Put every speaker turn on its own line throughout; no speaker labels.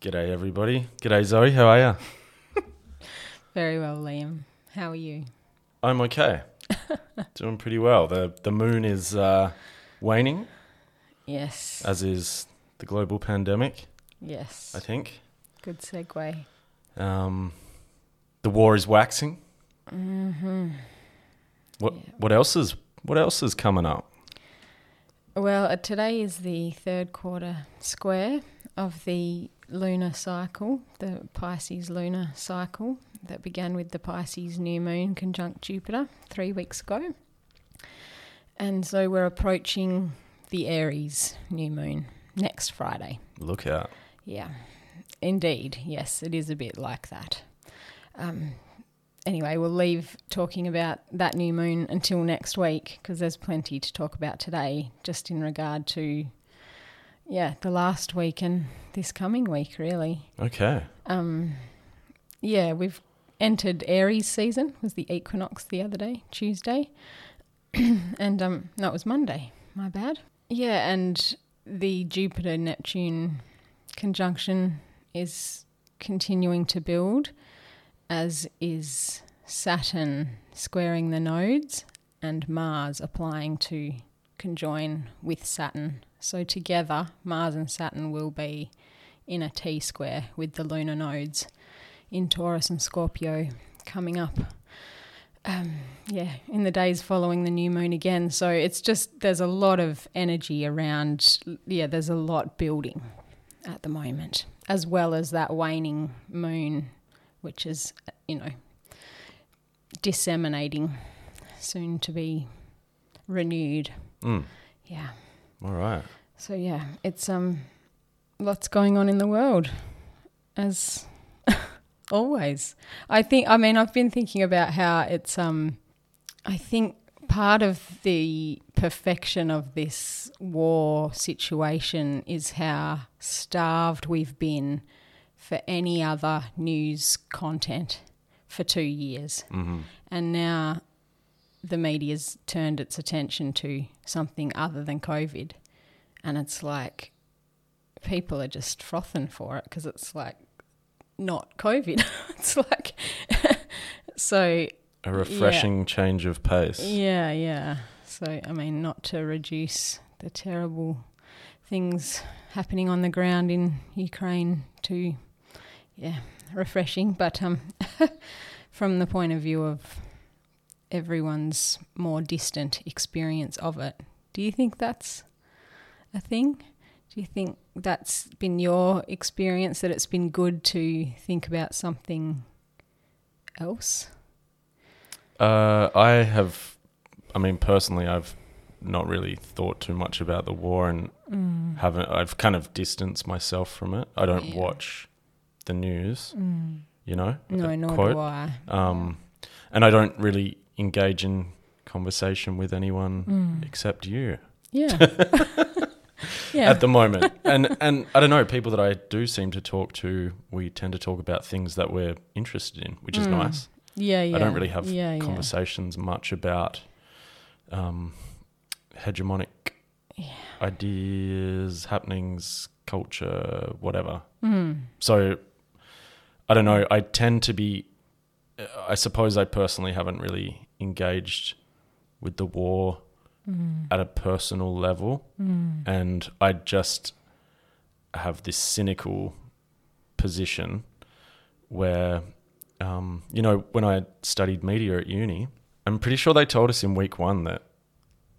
G'day, everybody. G'day, Zoë. How are you?
Very well, Lliam. How are you?
I'm okay. Doing pretty well. The the moon is uh, waning,
Yes.
as is the global pandemic.
yes.
I think.
Good segue.
Um, the war is waxing.
hmm
What
Yeah.
what else is what else is coming up?
Well, uh, today is the third quarter square of the lunar cycle, the Pisces lunar cycle that began with the Pisces new moon conjunct Jupiter three weeks ago. And so we're approaching the Aries new moon next Friday.
Look out.
Yeah, indeed. Yes, it is a bit like that. Um, anyway, we'll leave talking about that new moon until next week because there's plenty to talk about today, just in regard to, yeah, the last week and this coming week, really.
Okay.
Um, yeah, we've entered Aries season. Was the equinox the other day, Tuesday, and um, no, it was Monday. My bad. Yeah, and the Jupiter Neptune conjunction is continuing to build, as is Saturn squaring the nodes and Mars applying to conjoin with Saturn. So together, Mars and Saturn will be in a T square with the lunar nodes in Taurus and Scorpio coming up. Um, yeah, in the days following the new moon again. So it's just there's a lot of energy around. Yeah, there's a lot building at the moment, as well as that waning moon, which is you know disseminating, soon to be renewed.
Mm.
Yeah.
All right.
So yeah, it's um lots going on in the world as always. I think I mean I've been thinking about how it's um I think part of the perfection of this war situation is how starved we've been for any other news content for 2 years.
hmm
And now the media's turned its attention to something other than COVID. And it's like people are just frothing for it because it's like not COVID. it's like, so
A refreshing change of pace.
yeah, yeah. So, I mean, not to reduce the terrible things happening on the ground in Ukraine to, yeah, refreshing. But um, from the point of view of everyone's more distant experience of it, do you think that's a thing? Do you think that's been your experience that it's been good to think about something else?
Uh, I have, I mean, personally, I've not really thought too much about the war and
Mm.
haven't. I've kind of distanced myself from it. I don't
Yeah.
watch the news,
Mm.
you know.
No, nor
quote.
do I.
Um, and I don't really engage in conversation with anyone
Mm.
except you
Yeah. yeah.
at the moment. and and I don't know people that I do seem to talk to. We tend to talk about things that we're interested in, which is
Mm.
nice.
yeah, yeah.
I don't really have
yeah, yeah.
conversations much about um, hegemonic
Yeah.
ideas, happenings, culture, whatever.
Mm.
So I don't know. I tend to be. I suppose I personally haven't really engaged with the war
Mm.
at a personal level,
Mm.
and I just have this cynical position where, um, you know, when I studied media at uni, I'm pretty sure they told us in week one that,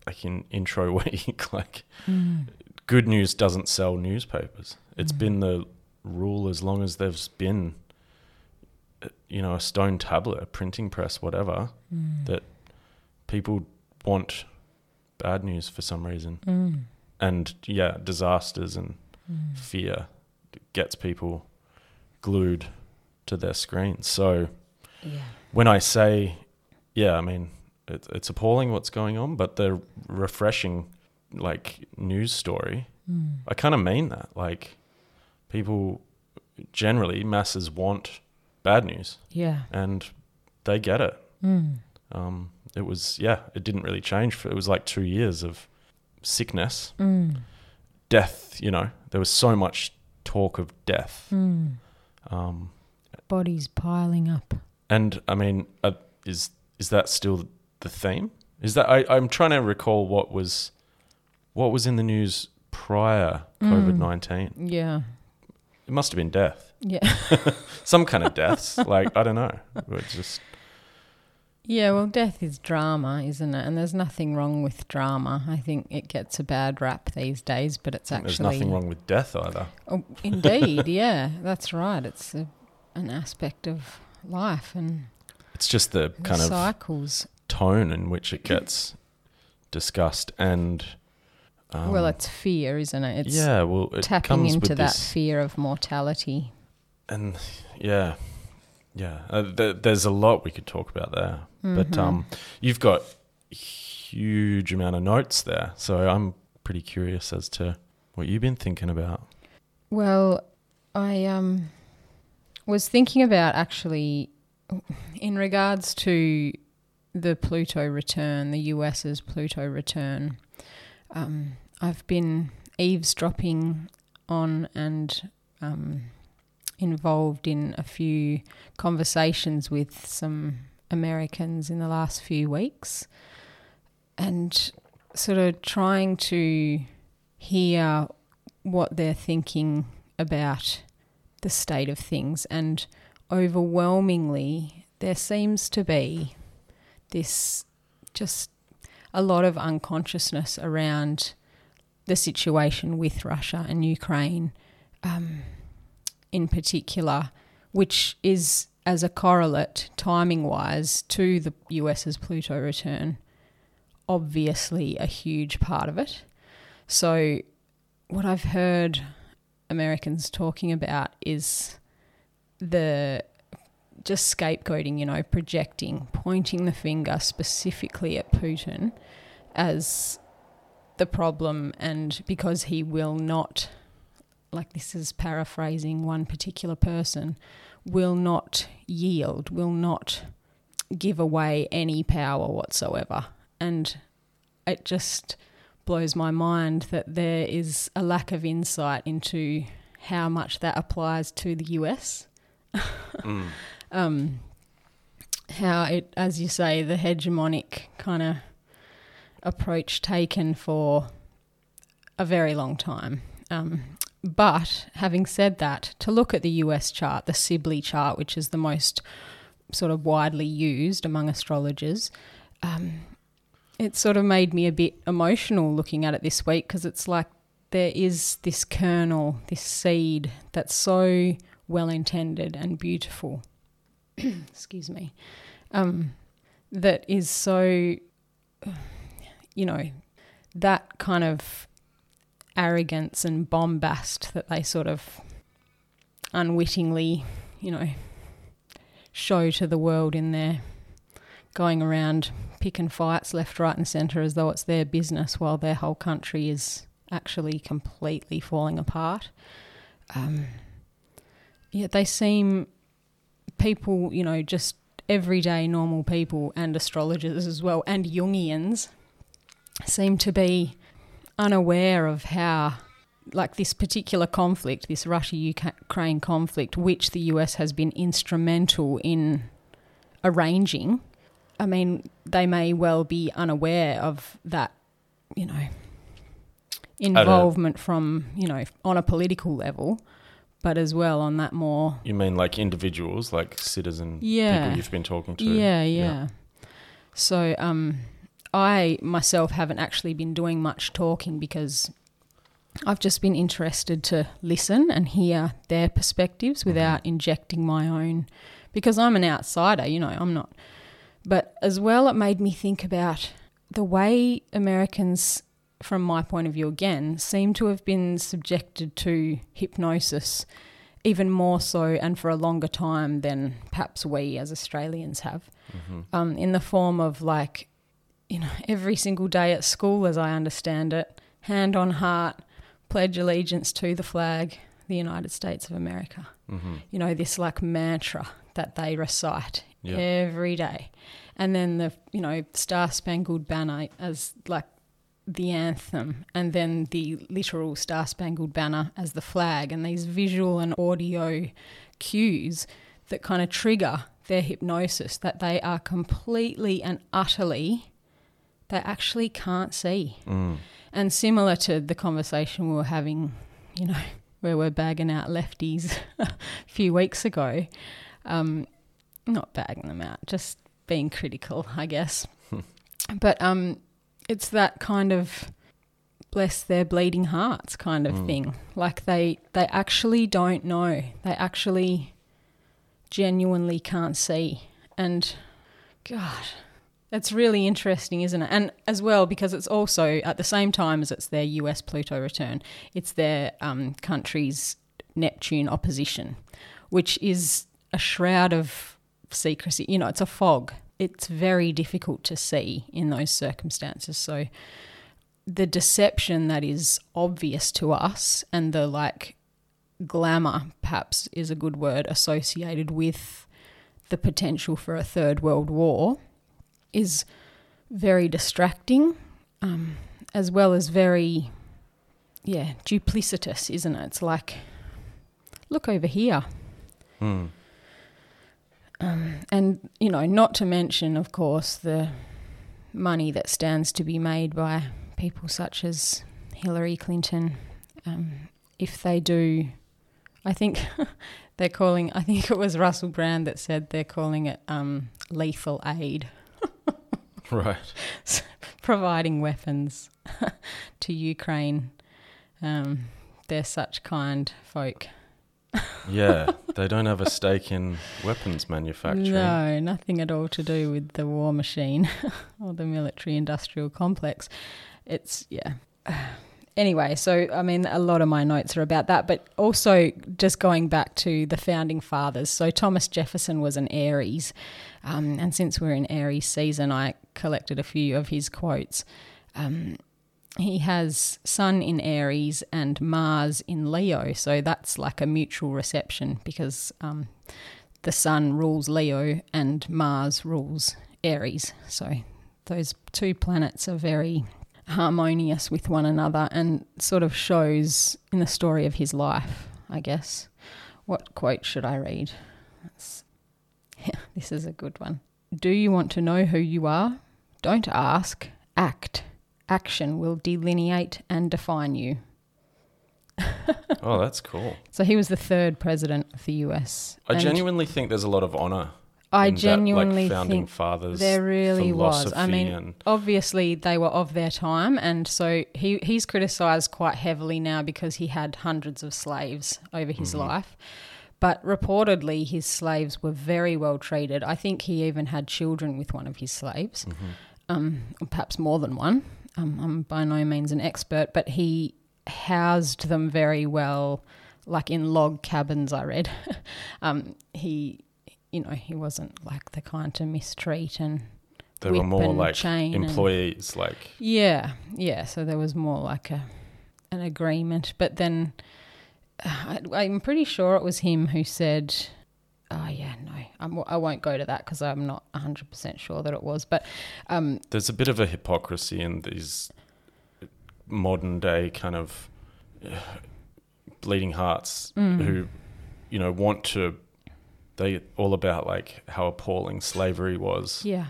like in intro week, like
Mm.
good news doesn't sell newspapers. It's
Mm.
been the rule as long as there's been, you know, a stone tablet, a printing press, whatever.
Mm.
That people want bad news for some reason,
Mm.
and yeah, disasters and
Mm.
fear gets people glued to their screens. So
Yeah.
when I say, yeah, I mean, it, it's appalling what's going on, but the refreshing, like, news story,
Mm.
I kind of mean that. Like, people generally, masses want bad news
Yeah.
and they get it.
Mm.
Um, it was yeah, it didn't really change. For, it was like two years of sickness,
Mm.
death. You know, there was so much talk of death.
Mm.
Um,
Bodies piling up.
and I mean, uh, is is that still the theme? Is that I, I'm trying to recall what was what was in the news prior
Mm.
COVID nineteen.
Yeah.
It must have been death,
Yeah.
some kind of deaths. like I don't know. It's just
Yeah, well, death is drama, isn't it? And there's nothing wrong with drama. I think it gets a bad rap these days, but it's actually.
there's nothing wrong with death either.
Oh, indeed, yeah, that's right. It's a, an aspect of life and
It's just the
the
kind of
cycles.
tone in which it gets discussed and um,
well, it's fear, isn't it? It's
yeah well it
tapping
comes
into
with
that fear of mortality.
And yeah yeah uh, th- there's a lot we could talk about there but
Mhm.
um you've got a huge amount of notes there so i'm pretty curious as to what you've been thinking about
Well, I um was thinking about actually in regards to the Pluto return, the US's Pluto return. Um, I've been eavesdropping on and um, involved in a few conversations with some Americans in the last few weeks, and sort of trying to hear what they're thinking about the state of things. And overwhelmingly, there seems to be this just a lot of unconsciousness around the situation with Russia and Ukraine um, in particular, which is as a correlate, timing wise, to the US's Pluto return, obviously a huge part of it. So, what I've heard Americans talking about is the just scapegoating, you know, projecting, pointing the finger specifically at Putin as the problem, and because he will not, like this is paraphrasing one particular person, will not yield, will not give away any power whatsoever. And it just blows my mind that there is a lack of insight into how much that applies to the US.
Mm.
Um, how it, as you say, the hegemonic kind of approach taken for a very long time. Um, but having said that, to look at the US chart, the Sibley chart, which is the most sort of widely used among astrologers, um, it sort of made me a bit emotional looking at it this week because it's like there is this kernel, this seed that's so well intended and beautiful. Excuse me. Um, that is so, you know, that kind of arrogance and bombast that they sort of unwittingly, you know, show to the world in their going around picking fights left, right, and centre as though it's their business while their whole country is actually completely falling apart. Um, yet they seem people, you know, just everyday normal people and astrologers as well, and Jungians seem to be unaware of how, like this particular conflict, this Russia Ukraine conflict, which the US has been instrumental in arranging. I mean, they may well be unaware of that, you know, involvement from, you know, on a political level, but as well on that more
you mean like individuals like citizen
Yeah.
people you've been talking to
Yeah, yeah. So, um, I myself haven't actually been doing much talking because I've just been interested to listen and hear their perspectives without injecting my own because I'm an outsider, you know, I'm not. But as well, it made me think about the way Americans, from my point of view again, seem to have been subjected to hypnosis even more so and for a longer time than perhaps we as Australians have,
Mhm.
um, in the form of like, you know, every single day at school, as I understand it, hand on heart, pledge allegiance to the flag, the United States of America.
hmm
You know, this like mantra that they recite
Yeah.
every day. And then the, you know, Star Spangled Banner as like the anthem, and then the literal Star Spangled Banner as the flag, and these visual and audio cues that kind of trigger their hypnosis that they are completely and utterly, they actually can't see.
Mm.
And similar to the conversation we were having, you know, where we're bagging out lefties a few weeks ago, um, not bagging them out, just being critical, I guess. but um, it's that kind of bless their bleeding hearts kind of
Mm.
thing. Like they they actually don't know. They actually genuinely can't see. And God, that's really interesting, isn't it? And as well, because it's also at the same time as it's their US Pluto return, it's their um, country's Neptune opposition, which is a shroud of secrecy. You know, it's a fog. It's very difficult to see in those circumstances. So the deception that is obvious to us and the like glamour, perhaps is a good word, associated with the potential for a third world war is very distracting, um, as well as very, yeah, duplicitous, isn't it? It's like, look over here.
Mm.
Um, and, you know, not to mention, of course, the money that stands to be made by people such as Hillary Clinton. Um, if they do, I think they're calling, I think it was Russell Brand that said they're calling it um, lethal aid,
Right.
providing weapons to Ukraine. Um, they're such kind folk.
Yeah, they don't have a stake in weapons manufacturing.
No, nothing at all to do with the war machine or the military industrial complex. It's, yeah. Anyway, so I mean, a lot of my notes are about that, but also just going back to the founding fathers. So Thomas Jefferson was an Aries, um, and since we're in Aries season, I collected a few of his quotes. Um, he has Sun in Aries and Mars in Leo, so that's like a mutual reception because um, the Sun rules Leo and Mars rules Aries. So those two planets are very harmonious with one another and sort of shows in the story of his life, I guess. What quote should I read? That's, this is a good one. Do you want to know who you are? Don't ask, act. Action will delineate and define you.
Oh, that's cool.
So he was the third president of the US.
I genuinely think there's a lot of honor.
I
in that,
genuinely
like,
think
fathers.
there really was. I mean,
and,
obviously they were of their time, and so he he's criticised quite heavily now because he had hundreds of slaves over his life. But reportedly, his slaves were very well treated. I think he even had children with one of his slaves, um, perhaps more than one. Um, I'm by no means an expert, but he housed them very well, like in log cabins. I read. um, he, you know, he wasn't like the kind to mistreat and
they were more
and
like
chain and-
employees. Like
yeah, yeah. So there was more like a an agreement, but then uh, I, I'm pretty sure it was him who said, "Oh yeah, no, I'm, I won't go to that because I'm not 100 percent sure that it was." But um,
there's a bit of a hypocrisy in these modern day kind of uh, bleeding hearts
Mm.
who, you know, want to. They all about like how appalling slavery was.
yeah,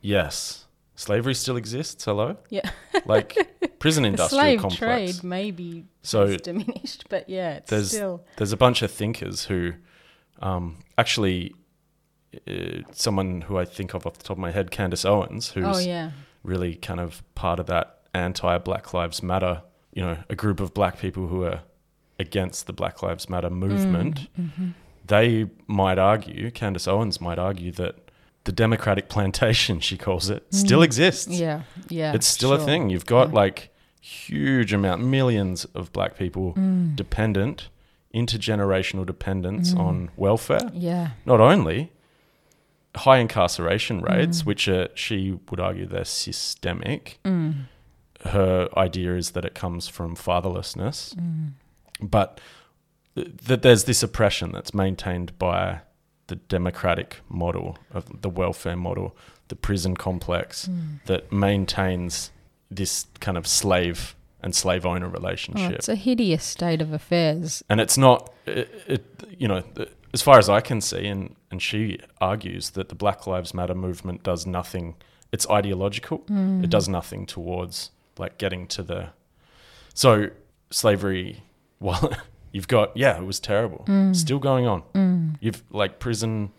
Yes, slavery still exists. Hello.
Yeah.
like prison industrial
slave
complex.
trade maybe
So
is diminished, but yeah, it's
there's-
still
there's a bunch of thinkers who um, actually uh, someone who I think of off the top of my head, Candace Owens, who's
oh yeah,
really kind of part of that anti Black Lives Matter, you know, a group of black people who are against the Black Lives Matter movement.
Mm-hmm.
They might argue, Candace Owens might argue that the democratic plantation, she calls it, still exists.
Mm. yeah, yeah.
it's still a thing. You've got
Yeah.
like huge amount, millions of black people
Mm.
dependent, intergenerational dependence on welfare.
Yeah,
Not only high incarceration rates,
Mm.
which are, she would argue they're systemic.
mm.
Her idea is that it comes from fatherlessness,
Mm.
but that there's this oppression that's maintained by the democratic model of the welfare model, the prison complex
Mm.
that maintains this kind of slave and slave owner
Oh,
relationship.
it's a hideous state of affairs.
and it's not, it, it, you know, as far as I can see, and, and she argues that the Black Lives Matter movement does nothing, it's ideological,
Mm.
it does nothing towards like getting to the. So slavery, well, you've got, yeah, it was terrible,
Mm.
still going on. You've like prison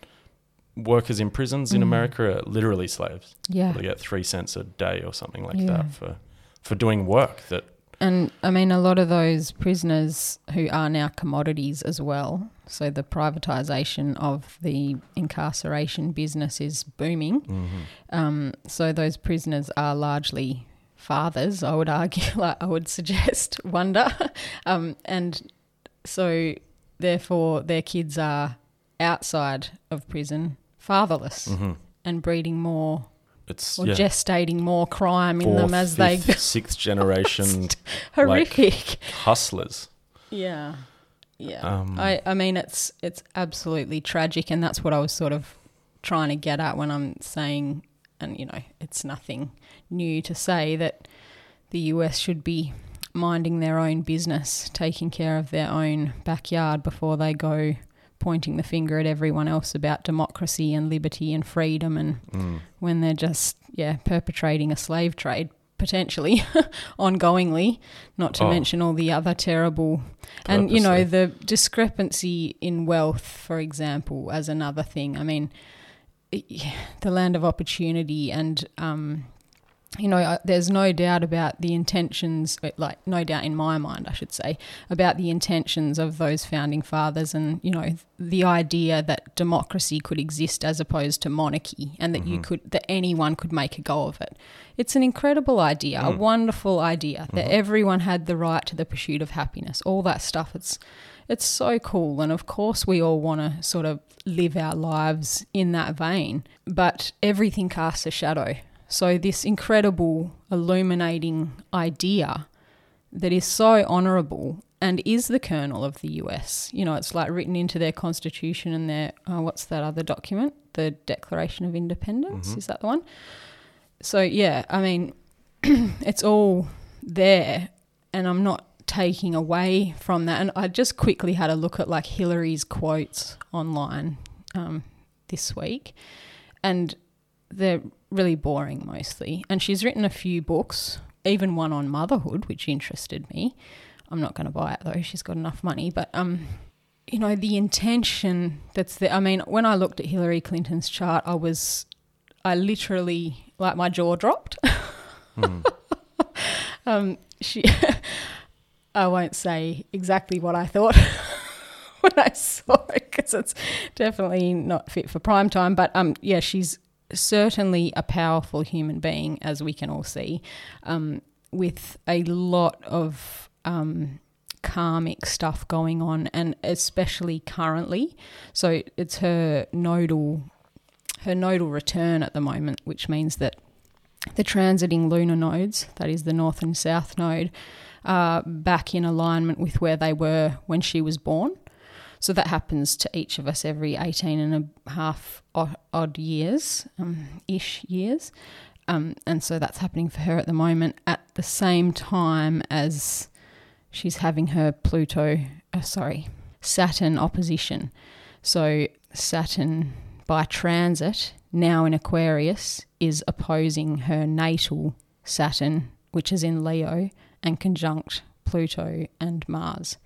workers in prisons in
Mm.
America are literally slaves.
Yeah.
They get three cents a day or something like
Yeah.
that for for doing work that
And I mean, a lot of those prisoners who are now commodities as well. So the privatisation of the incarceration business is booming. Um, so those prisoners are largely fathers, I would argue, like I would suggest, wonder. Um, and so therefore, their kids are outside of prison, fatherless,
mhm.
and breeding more
it's
or
yeah,
gestating more crime in them as they
fifth, sixth generation
horrific.
hustlers.
Yeah. Yeah.
Um,
I, I mean it's it's absolutely tragic and that's what I was sort of trying to get at when I'm saying and you know, it's nothing new to say that the US should be minding their own business, taking care of their own backyard before they go pointing the finger at everyone else about democracy and liberty and freedom and
mm,
when they're just yeah perpetrating a slave trade potentially ongoingly not to
Oh.
mention all the other terrible and you know the discrepancy in wealth for example as another thing. I mean the land of opportunity and um you know, there's no doubt about the intentions, uh, like, no doubt in my mind, I should say, about the intentions of those founding fathers and, you know, the idea that democracy could exist as opposed to monarchy and that you mm-hmm. could, that anyone could make a go of it. It's an incredible idea, a mm. wonderful idea that mm-hmm. everyone had the right to the pursuit of happiness, all that stuff. It's, it's so cool. And of course, we all want to sort of live our lives in that vein, but everything casts a shadow. So, this incredible, illuminating idea that is so honourable and is the kernel of the US. You know, it's like written into their constitution and their, uh, what's that other document? The Declaration of Independence. Is that the one? So, yeah, I mean, it's all there, and I'm not taking away from that. And I just quickly had a look at like Hillary's quotes online um, this week, and they're really boring mostly. And she's written a few books, even one on motherhood, which interested me. I'm not going to buy it though; she's got enough money. But um, you know, the intention that's there. I mean, when I looked at Hillary Clinton's chart, I was, I literally like my jaw dropped. um, she, I won't say exactly what I thought when I saw it because it's definitely not fit for prime time. But um, yeah, she's certainly a powerful human being, as we can all see, um, with a lot of um, karmic stuff going on, and especially currently. So it's her nodal, her nodal return at the moment, which means that the transiting lunar nodes, that is the north and south node, are back in alignment with where they were when she was born. So that happens to each of us every 18 and a half odd years, um, ish years. Um, and so that's happening for her at the moment at the same time as she's having her Pluto, uh, sorry, Saturn opposition. So Saturn by transit, now in Aquarius, is opposing her natal Saturn, which is in Leo, and conjunct Pluto and Mars.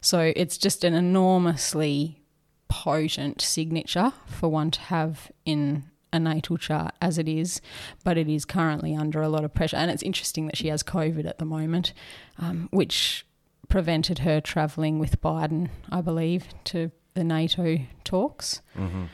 So it's just an enormously potent signature for one to have in a natal chart as it is, but it is currently under a lot of pressure. And it's interesting that she has COVID at the moment, um, which prevented her travelling with Biden, I believe, to the NATO talks.
mm-hmm.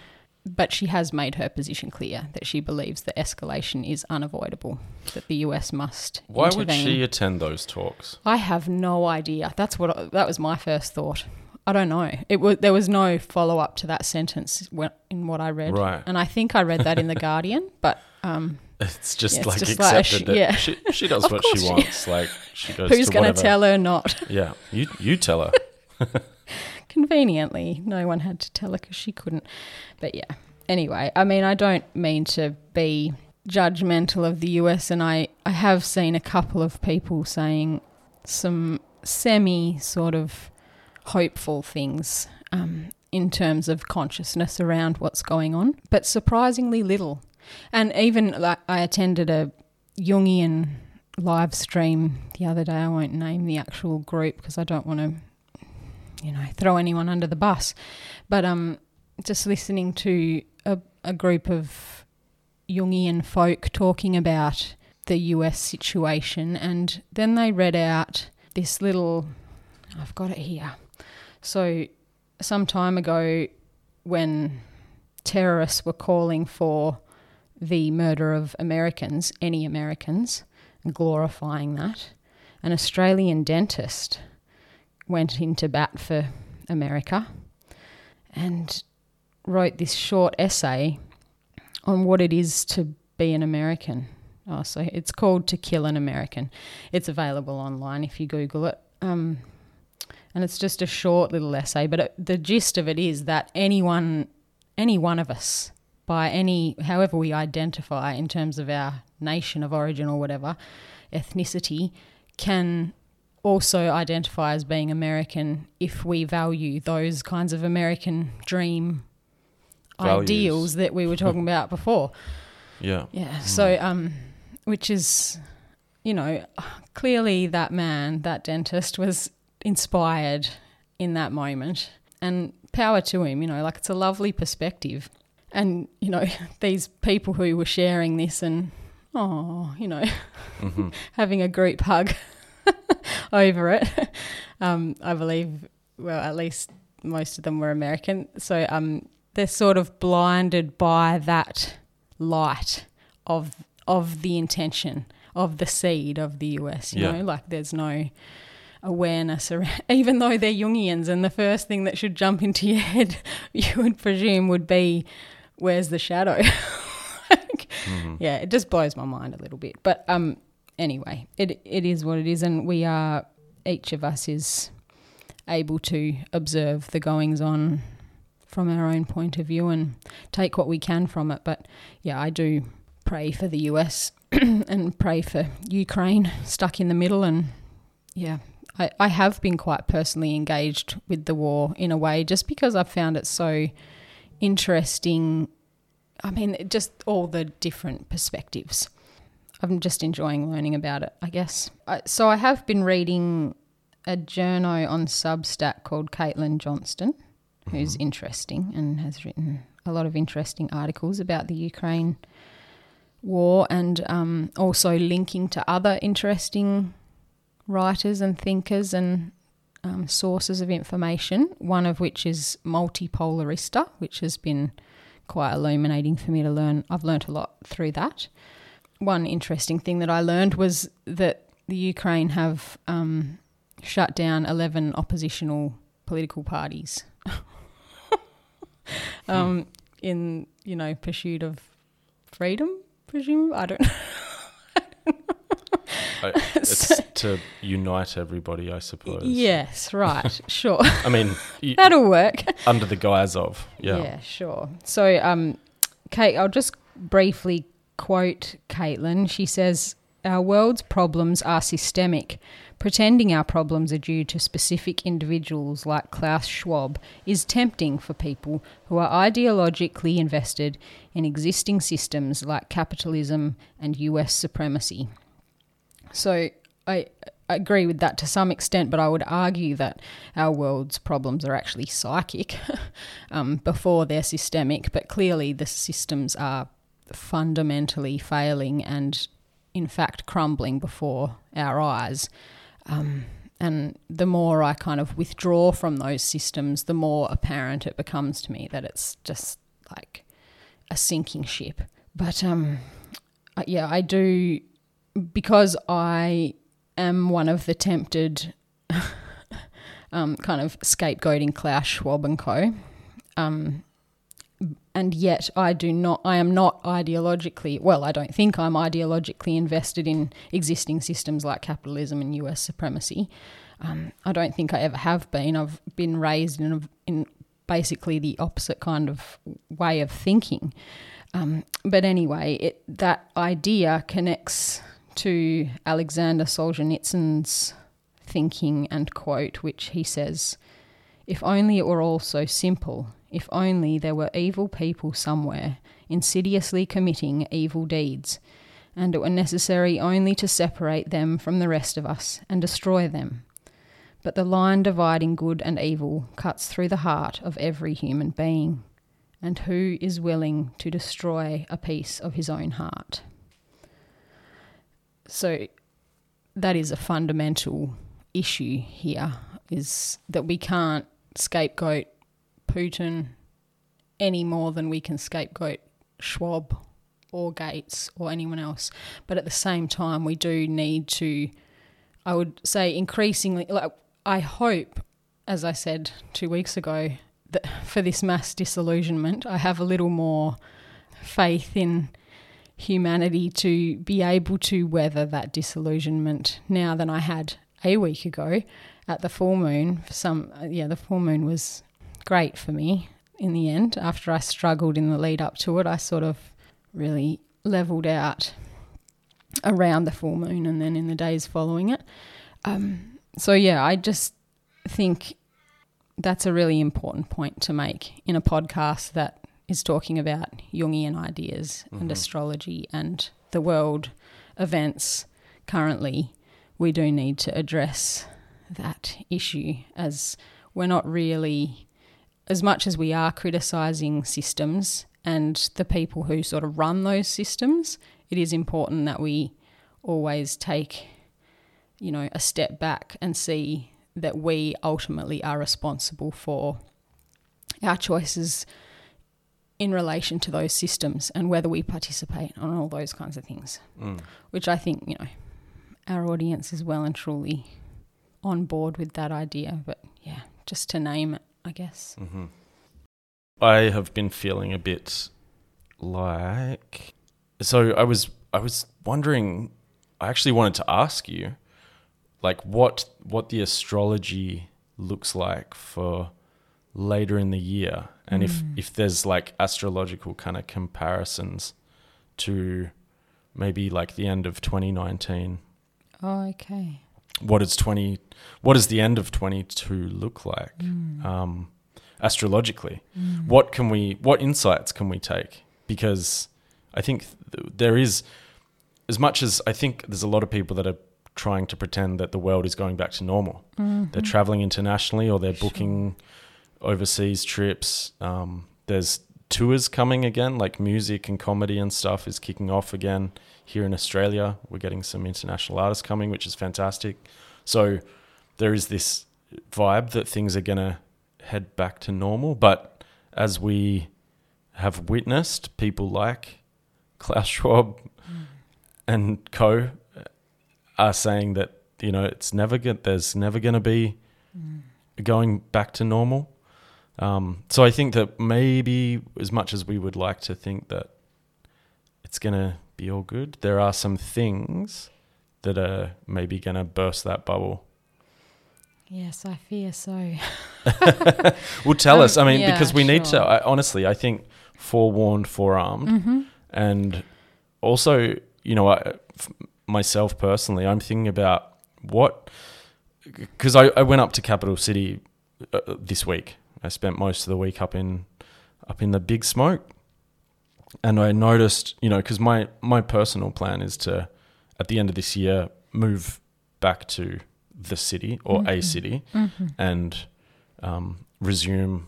But she has made her position clear that she believes that escalation is unavoidable, that the US must.
Why would she attend those talks?
I have no idea. That's what that was my first thought. I don't know. It was there was no follow up to that sentence in what I read,
Right.
and I think I read that in the Guardian. But um,
It's just
Yeah, it's
like
just
accepted
sh-
that
yeah.
she, she does what she
she-
wants. Like she goes
who's going to tell her not?
Yeah, you you tell her.
Conveniently, no one had to tell her because she couldn't. But yeah, anyway, I mean, I don't mean to be judgmental of the US, and I, I have seen a couple of people saying some semi sort of hopeful things um, in terms of consciousness around what's going on, but surprisingly little. And even like I attended a Jungian live stream the other day. I won't name the actual group because I don't want to, you know, throw anyone under the bus. But um, just listening to a, a group of Jungian folk talking about the US situation, and then they read out this little. I've got it here. So, some time ago, when terrorists were calling for the murder of Americans, any Americans, glorifying that, an Australian dentist went into bat for America and wrote this short essay on what it is to be an American. Oh, so it's called To Kill an American. It's available online if you Google it. Um, and it's just a short little essay, but it, the gist of it is that anyone, any one of us, by any, however we identify in terms of our nation of origin or whatever, ethnicity, can also identify as being American if we value those kinds of American dream
Values.
ideals that we were talking about before.
Yeah.
Yeah. So, um, which is, you know, clearly that man, that dentist, was inspired in that moment, and power to him. You know, like it's a lovely perspective, and you know, these people who were sharing this and oh, you know,
hmm
having a group hug over it. Um, I believe, well, at least most of them were American. So um, they're sort of blinded by that light of of the intention of the seed of the US. You
Yeah.
know, like there's no awareness around, even though they're Jungians, and the first thing that should jump into your head, you would presume, would be, "Where's the shadow?" Like,
hmm
yeah, it just blows my mind a little bit. But um, anyway, it it is what it is, and we are each of us is able to observe the goings on from our own point of view and take what we can from it. But yeah, I do pray for the US and pray for Ukraine stuck in the middle, and yeah. I, I have been quite personally engaged with the war in a way just because I've found it so interesting I mean, just all the different perspectives. I'm just enjoying learning about it, I guess. I, so I have been reading a journo on Substack called Caitlin Johnstone, who's interesting and has written a lot of interesting articles about the Ukraine war and um, also linking to other interesting writers and thinkers and um, sources of information, one of which is Multipolarista, which has been quite illuminating for me to learn. I've learnt a lot through that. One interesting thing that I learned was that the Ukraine have um, shut down 11 oppositional political parties um, in, you know, pursuit of freedom, presume? I don't
it's to unite everybody, I suppose.
Yes, right, sure.
I mean, y-
That'll work.
under the guise of yeah. yeah.
sure. So, um, Kate, I'll just briefly quote Caitlin. She says, Our world's problems are systemic. Pretending our problems are due to specific individuals like Klaus Schwab is tempting for people who are ideologically invested in existing systems like capitalism and US supremacy. So I, agree with that to some extent, but I would argue that our world's problems are actually psychic um, before they're systemic. But clearly, the systems are fundamentally failing and, in fact, crumbling before our eyes. Um, and the more I kind of withdraw from those systems, the more apparent it becomes to me that it's just like a sinking ship. But um, yeah, I do because I am one of the tempted um, kind of scapegoating Klaus Schwab and co. Um, and yet I do not. I am not ideologically. Well, I don't think I'm ideologically invested in existing systems like capitalism and U.S. supremacy. Um, I don't think I ever have been. I've been raised in a, in basically the opposite kind of way of thinking. Um, but anyway, it, that idea connects to Alexander Solzhenitsyn's thinking and quote, which he says, If only it were all so simple, if only there were evil people somewhere, insidiously committing evil deeds, and it were necessary only to separate them from the rest of us and destroy them. But the line dividing good and evil cuts through the heart of every human being. And who is willing to destroy a piece of his own heart? So, that is a fundamental issue here is that we can't scapegoat Putin any more than we can scapegoat Schwab or Gates or anyone else. But at the same time, we do need to, I would say, increasingly, like, I hope, as I said two weeks ago, that for this mass disillusionment, I have a little more faith in humanity to be able to weather that disillusionment now than I had a week ago at the full moon. For some, yeah, the full moon was great for me in the end. After I struggled in the lead up to it, I sort of really leveled out around the full moon and then in the days following it. Um, so, yeah, I just think that's a really important point to make in a podcast that is talking about Jungian ideas mm-hmm. and astrology and the world events currently. We do need to address that issue as we're not really, as much as we are criticizing systems and the people who sort of run those systems, it is important that we always take, you know, a step back and see that we ultimately are responsible for our choices in relation to those systems and whether we participate on all those kinds of things. Mm. Which I think, you know, our audience is well and truly on board with that idea. But yeah, just to name it, I guess.
Mm-hmm. I have been feeling a bit like so I was I was wondering I actually wanted to ask you like what what the astrology looks like for later in the year and mm. if if there's like astrological kind of comparisons to maybe like the end of 2019
oh okay
what is 20 what does the end of 22 look like mm. um, astrologically mm. what can we what insights can we take because i think th- there is as much as i think there's a lot of people that are trying to pretend that the world is going back to normal mm-hmm. they're traveling internationally or they're booking sure. overseas trips um, there's tours coming again like music and comedy and stuff is kicking off again here in Australia. We're getting some international artists coming, which is fantastic. So there is this vibe that things are going to head back to normal. But as we have witnessed, people like Klaus Schwab mm. and co are saying that you know it's never get there's never going to be mm. going back to normal. Um, so I think that maybe as much as we would like to think that it's going to be all good. There are some things that are maybe going to burst that bubble.
Yes, I fear so.
well, tell um, us. I mean, yeah, because we sure. need to. I, honestly, I think forewarned, forearmed, mm-hmm. and also, you know, I, f- myself personally, I'm thinking about what because I, I went up to capital city uh, this week. I spent most of the week up in up in the big smoke, and I noticed, you know, because my my personal plan is to, at the end of this year, move back to the city or mm-hmm. a city, mm-hmm. and um, resume,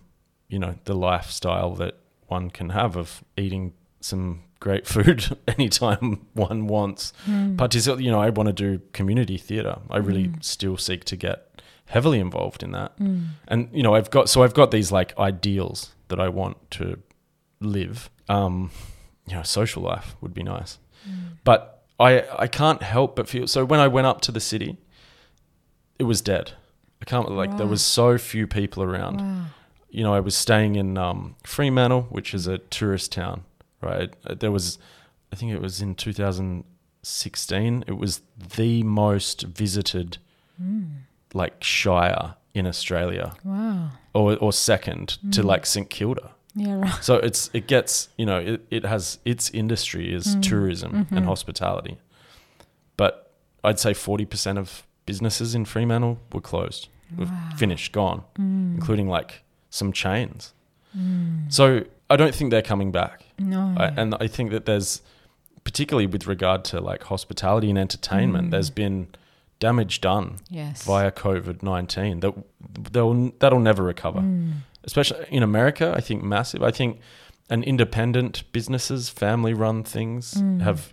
you know, the lifestyle that one can have of eating some great food anytime one wants. Mm. You know, I want to do community theatre. I really mm. still seek to get heavily involved in that, mm. and you know, I've got so I've got these like ideals that I want to live um, you know, social life would be nice. Mm. But I I can't help but feel so when I went up to the city, it was dead. I can't like wow. there was so few people around. Wow. You know, I was staying in um, Fremantle, which is a tourist town, right? There was, I think it was in 2016. It was the most visited, mm. like shire in Australia,
Wow.
or or second to
Mm.
like St Kilda.
Yeah, right.
So it's it gets you know it, it has its industry is
Mm.
tourism
Mhm.
and hospitality, but I'd say forty percent of businesses in Fremantle were closed, were
Wow.
finished, gone,
Mm.
including like some chains.
Mm.
So I don't think they're coming back,
No.
I, and I think that there's particularly with regard to like hospitality and entertainment,
Mm.
there's been damage done
yes.
via COVID nineteen that they'll that'll never recover
Mm.
Especially in America, I think massive. I think an independent businesses, family run things
Mm.
have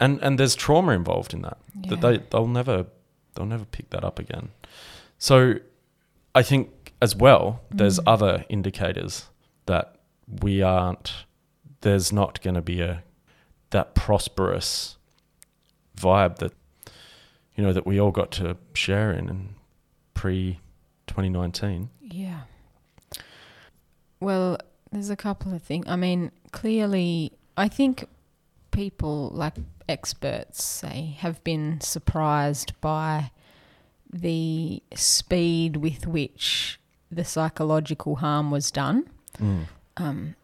and and there's trauma involved in that.
Yeah.
That they they'll never they'll never pick that up again. So I think as well there's
Mm.
other indicators that we aren't there's not going to be a that prosperous vibe that you know that we all got to share in in pre 2019.
Yeah. Well, there's a couple of things. I mean, clearly, I think people, like experts say, have been surprised by the speed with which the psychological harm was done. Um,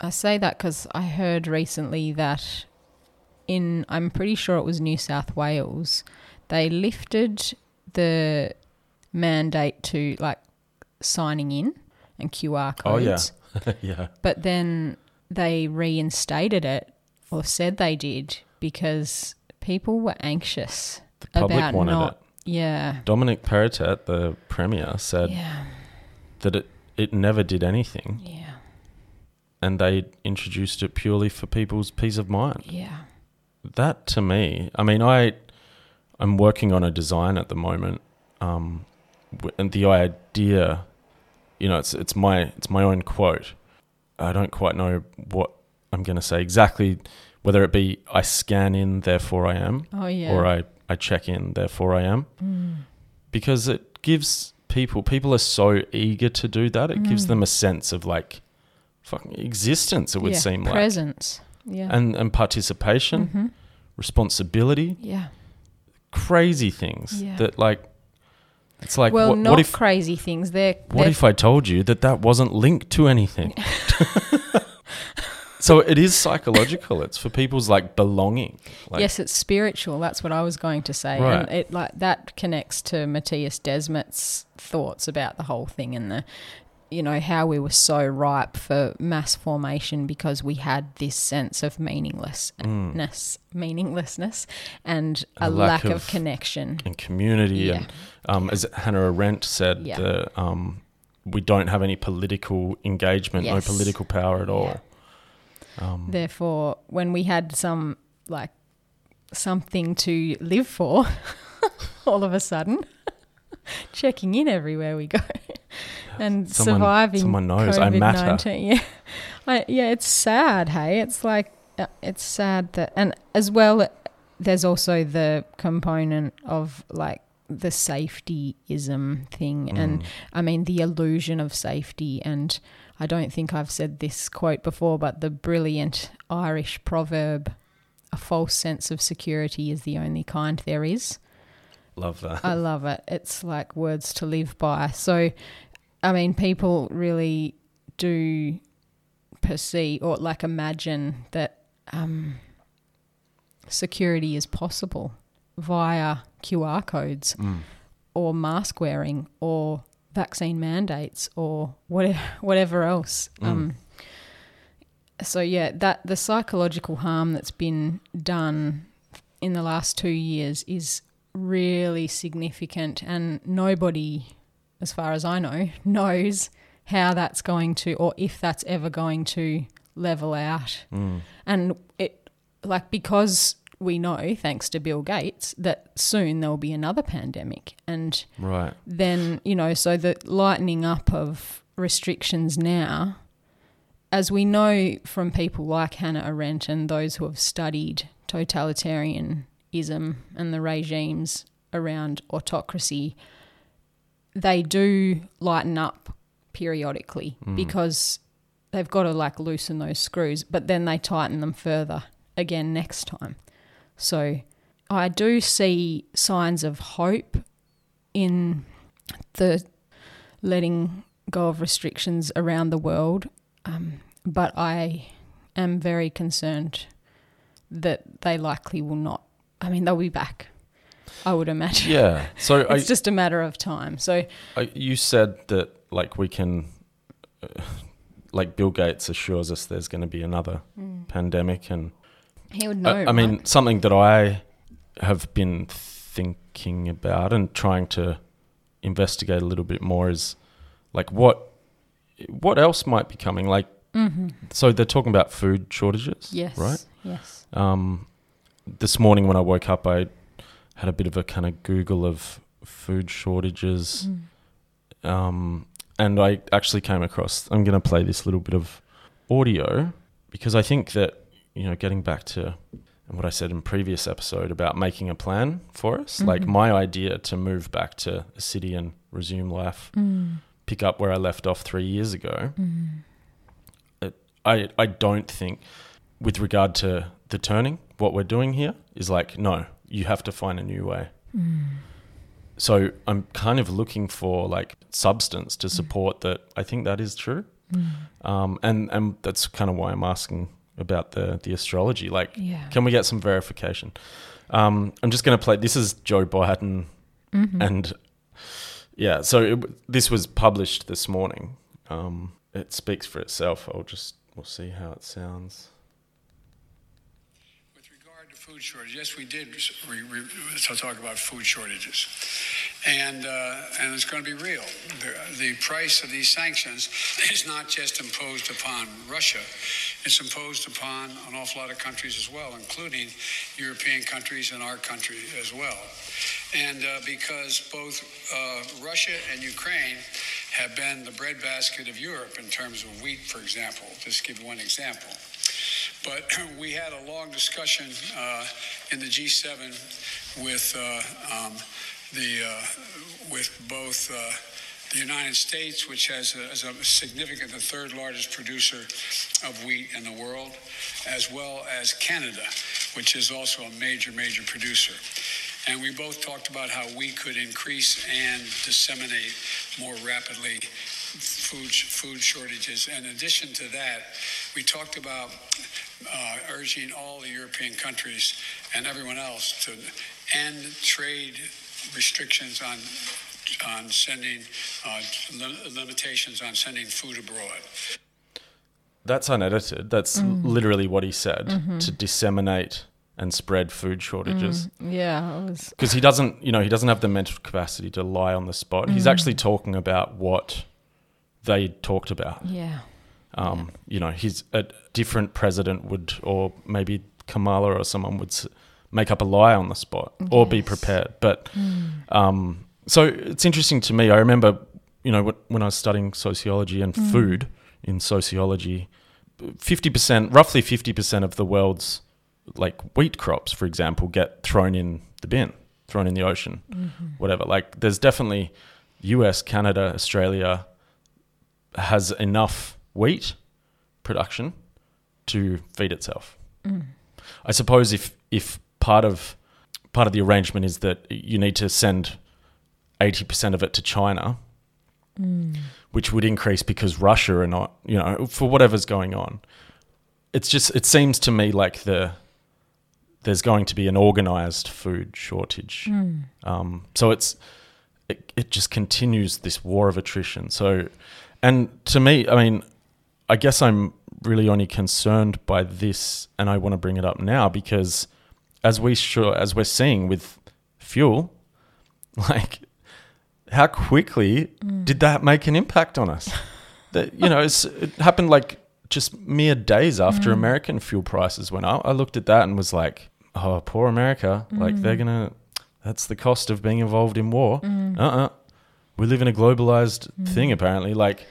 I say that because I heard recently that in, I'm pretty sure it was New South Wales, they lifted the mandate to like signing in and QR codes.
Oh, yeah. yeah.
But then they reinstated it or said they did because people were anxious.
The public
About
wanted
not-
it.
Yeah.
Dominic Perrottet, the premier, said
Yeah.
that it, it never did anything
Yeah.
and they introduced it purely for people's peace of mind.
Yeah.
That to me, I mean, I I'm working on a design at the moment, um, and the idea, you know, it's it's my it's my own quote. I don't quite know what I'm going to say exactly, whether it be I scan in, therefore I am,
Oh, yeah.
or I I check in, therefore I am.
Mm.
because it gives people people are so eager to do that it gives
Mm.
them a sense of like fucking existence it would
yeah.
seem like
Presence. Yeah.
and and participation
Mhm.
responsibility
Yeah.
crazy things
Yeah.
that like it's like
well,
what,
not
what if
crazy things. They're,
what
they're
if i told you that that wasn't linked to anything so it is psychological it's for people's like belonging like
yes, it's spiritual. That's what I was going to say,
Right.
and it like that connects to Mattias Desmet's thoughts about the whole thing and the, you know, how we were so ripe for mass formation because we had this sense of meaninglessness, meaninglessness, and a,
A
lack,
lack
of,
of-
connection.
and community
Yeah.
and um, as Hannah Arendt said,
Yeah.
the, um, we don't have any political engagement,
Yes.
no political power at all. Um,
Therefore, when we had some like something to live for, all of a sudden, checking in everywhere we go and
Someone-
surviving.
someone knows I matter.
COVID-19. Yeah, I, yeah, it's sad. Hey, it's like uh, it's sad that, and as well, there's also the component of like the safetyism thing, and
mm,
I mean, the illusion of safety. And I don't think I've said this quote before, but the brilliant Irish proverb, a false sense of security is the only kind there is.
love that.
I love it. It's like words to live by. So, I mean, people really do perceive or like imagine that um, security is possible via QR codes
Mm.
or mask wearing or vaccine mandates or whatever whatever else.
Mm.
Um, so yeah, that the psychological harm that's been done in the last two years is really significant, and nobody, as far as I know, knows how that's going to or if that's ever going to level out.
Mm.
And it, like, because we know, thanks to Bill Gates, that soon there'll be another pandemic. And
Right.
then, you know, so the lightening up of restrictions now, as we know from people like Hannah Arendt and those who have studied totalitarianism and the regimes around autocracy, they do lighten up periodically
Mm.
because they've got to like loosen those screws, but then they tighten them further again next time. So I do see signs of hope in the letting go of restrictions around the world, um, but I am very concerned that they likely will not. I mean, they'll be back. I would imagine.
Yeah. So
it's
I,
just a matter of time. So
I, you said that like we can, uh, like Bill Gates assures us there's going to be another pandemic, and
he would know.
I, I mean
right?
something that I have been thinking about and trying to investigate a little bit more is like what what else might be coming. Like, so they're talking about food shortages,
Mm-hmm. yes,
right?
Yes.
Um, this morning when I woke up, I had a bit of a kind of Google of food shortages, mm. um, and I actually came across. I'm going to play this little bit of audio because I think that you know, getting back to what I said in previous episode about making a plan for us, mm-hmm. like my idea to move back to a city and resume life, mm. pick up where I left off three years ago. Mm. It, I I don't think, with regard to the turning, what we're doing here is like no, you have to find a new way. So I'm kind of looking for like substance to support that. I think that is true, um, and and that's kind of why I'm asking about the the astrology. Like,
Yeah.
can we get some verification? Um, I'm just going to play. This is Joe Biden, and yeah. So it, this was published this morning. Um, it speaks for itself. I'll just we'll see how it sounds.
Food shortage, yes, we did re- re- so talk about food shortages, and uh, and it's going to be real. The, the price of these sanctions is not just imposed upon Russia; it's imposed upon an awful lot of countries as well, including European countries and our country as well. And uh, because both uh, Russia and Ukraine have been the breadbasket of Europe in terms of wheat, for example, just give one example. But we had a long discussion uh, in the G7 with uh, um, the uh, with both uh, the United States, which has a, is a significant, the third largest producer of wheat in the world, as well as Canada, which is also a major, major producer. And we both talked about how we could increase and disseminate more rapidly food food shortages. In addition to that, we talked about uh, urging all the European countries and everyone else to end trade restrictions on on sending uh, lim- limitations on sending food abroad.
That's unedited. That's literally what he said to disseminate and spread food shortages.
Yeah. I was.
Because he doesn't, you know, he doesn't have the mental capacity to lie on the spot. He's actually talking about what they talked about.
Yeah.
Um, You know, he's a different president would, or maybe Kamala or someone would make up a lie on the spot or be prepared. But um, so it's interesting to me. I remember, you know, when I was studying sociology and food in sociology, fifty percent, roughly fifty percent of the world's like wheat crops, for example, get thrown in the bin, thrown in the ocean, whatever. Like, there's definitely U.S., Canada, Australia has enough wheat production to feed itself. Mm. I suppose if if part of part of the arrangement is that you need to send eighty percent of it to China, mm. which would increase because Russia are not, you know, for whatever's going on. It's just it seems to me like the there's going to be an organized food shortage. Mm. Um, so it's it, it just continues this war of attrition. So, and to me, I mean, I guess I'm really only concerned by this, and I want to bring it up now because, as we sure as we're seeing with fuel, like how quickly mm. did that make an impact on us? that you know, it's, it happened like just mere days after mm. American fuel prices went up. I looked at that and was like, "Oh, poor America! Like they're mm. gonna. That's the cost of being involved in war. Uh-uh. We live in a globalized thing, apparently. Like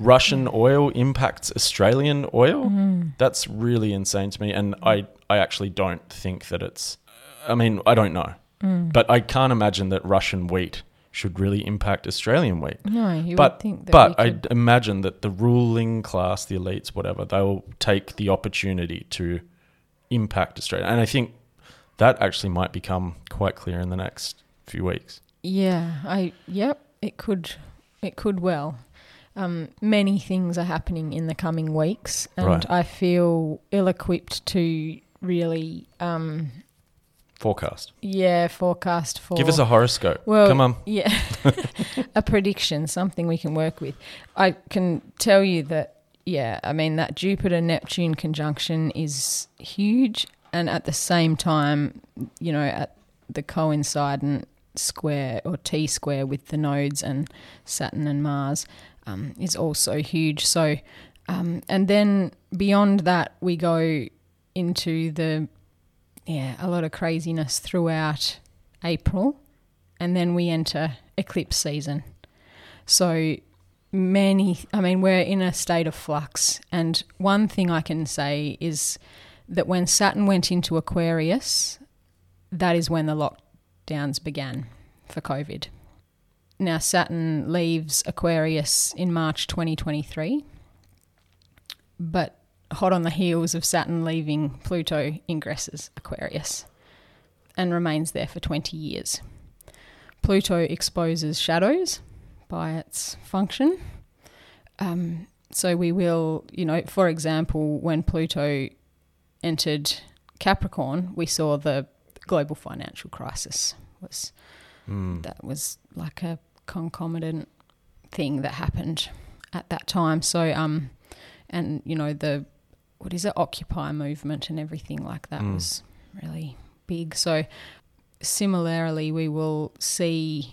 Russian oil impacts Australian oil. Mm. That's really insane to me, and I I actually don't think that it's. I mean, I don't know, mm. but I can't imagine that Russian wheat should really impact Australian wheat.
No, you
but
would think that.
but I imagine that the ruling class, the elites, whatever, they'll take the opportunity to impact Australia, and I think that actually might become quite clear in the next few weeks.
Yeah, I yep, it could it could well. Um, many things are happening in the coming weeks, and
Right.
I feel ill-equipped to really, um,
Forecast.
yeah, forecast for.
Give us a horoscope.
Well,
Come on.
Yeah, a prediction, something we can work with. I can tell you that, yeah, I mean, that Jupiter Neptune conjunction is huge. And at the same time, you know, at the coincident square or T square with the nodes and Saturn and Mars um, is also huge. So, um, and then beyond that, we go into the, yeah, a lot of craziness throughout April and then we enter eclipse season. So many, I mean, we're in a state of flux. And one thing I can say is that when Saturn went into Aquarius, that is when the lockdowns began for COVID. Now, Saturn leaves Aquarius in March 2023, but hot on the heels of Saturn leaving, Pluto ingresses Aquarius and remains there for 20 years. Pluto exposes shadows by its function. Um, so we will, you know, for example, when Pluto entered Capricorn, we saw the global financial crisis. Was
Mm.
that was like a concomitant thing that happened at that time. So, um, and you know the what is it, Occupy movement and everything like that
Mm.
was really big. So, similarly, we will see.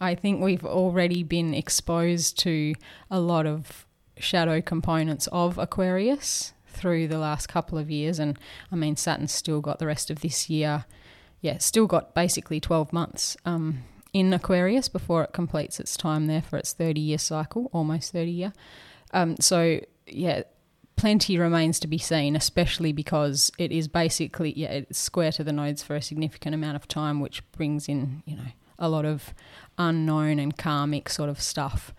I think we've already been exposed to a lot of shadow components of Aquarius through the last couple of years, and I mean Saturn's still got the rest of this year. Yeah, still got basically twelve months um, in Aquarius before it completes its time there for its thirty-year cycle, almost thirty year. Um, so yeah, plenty remains to be seen, especially because it is basically yeah it's square to the nodes for a significant amount of time, which brings in you know a lot of unknown and karmic sort of stuff.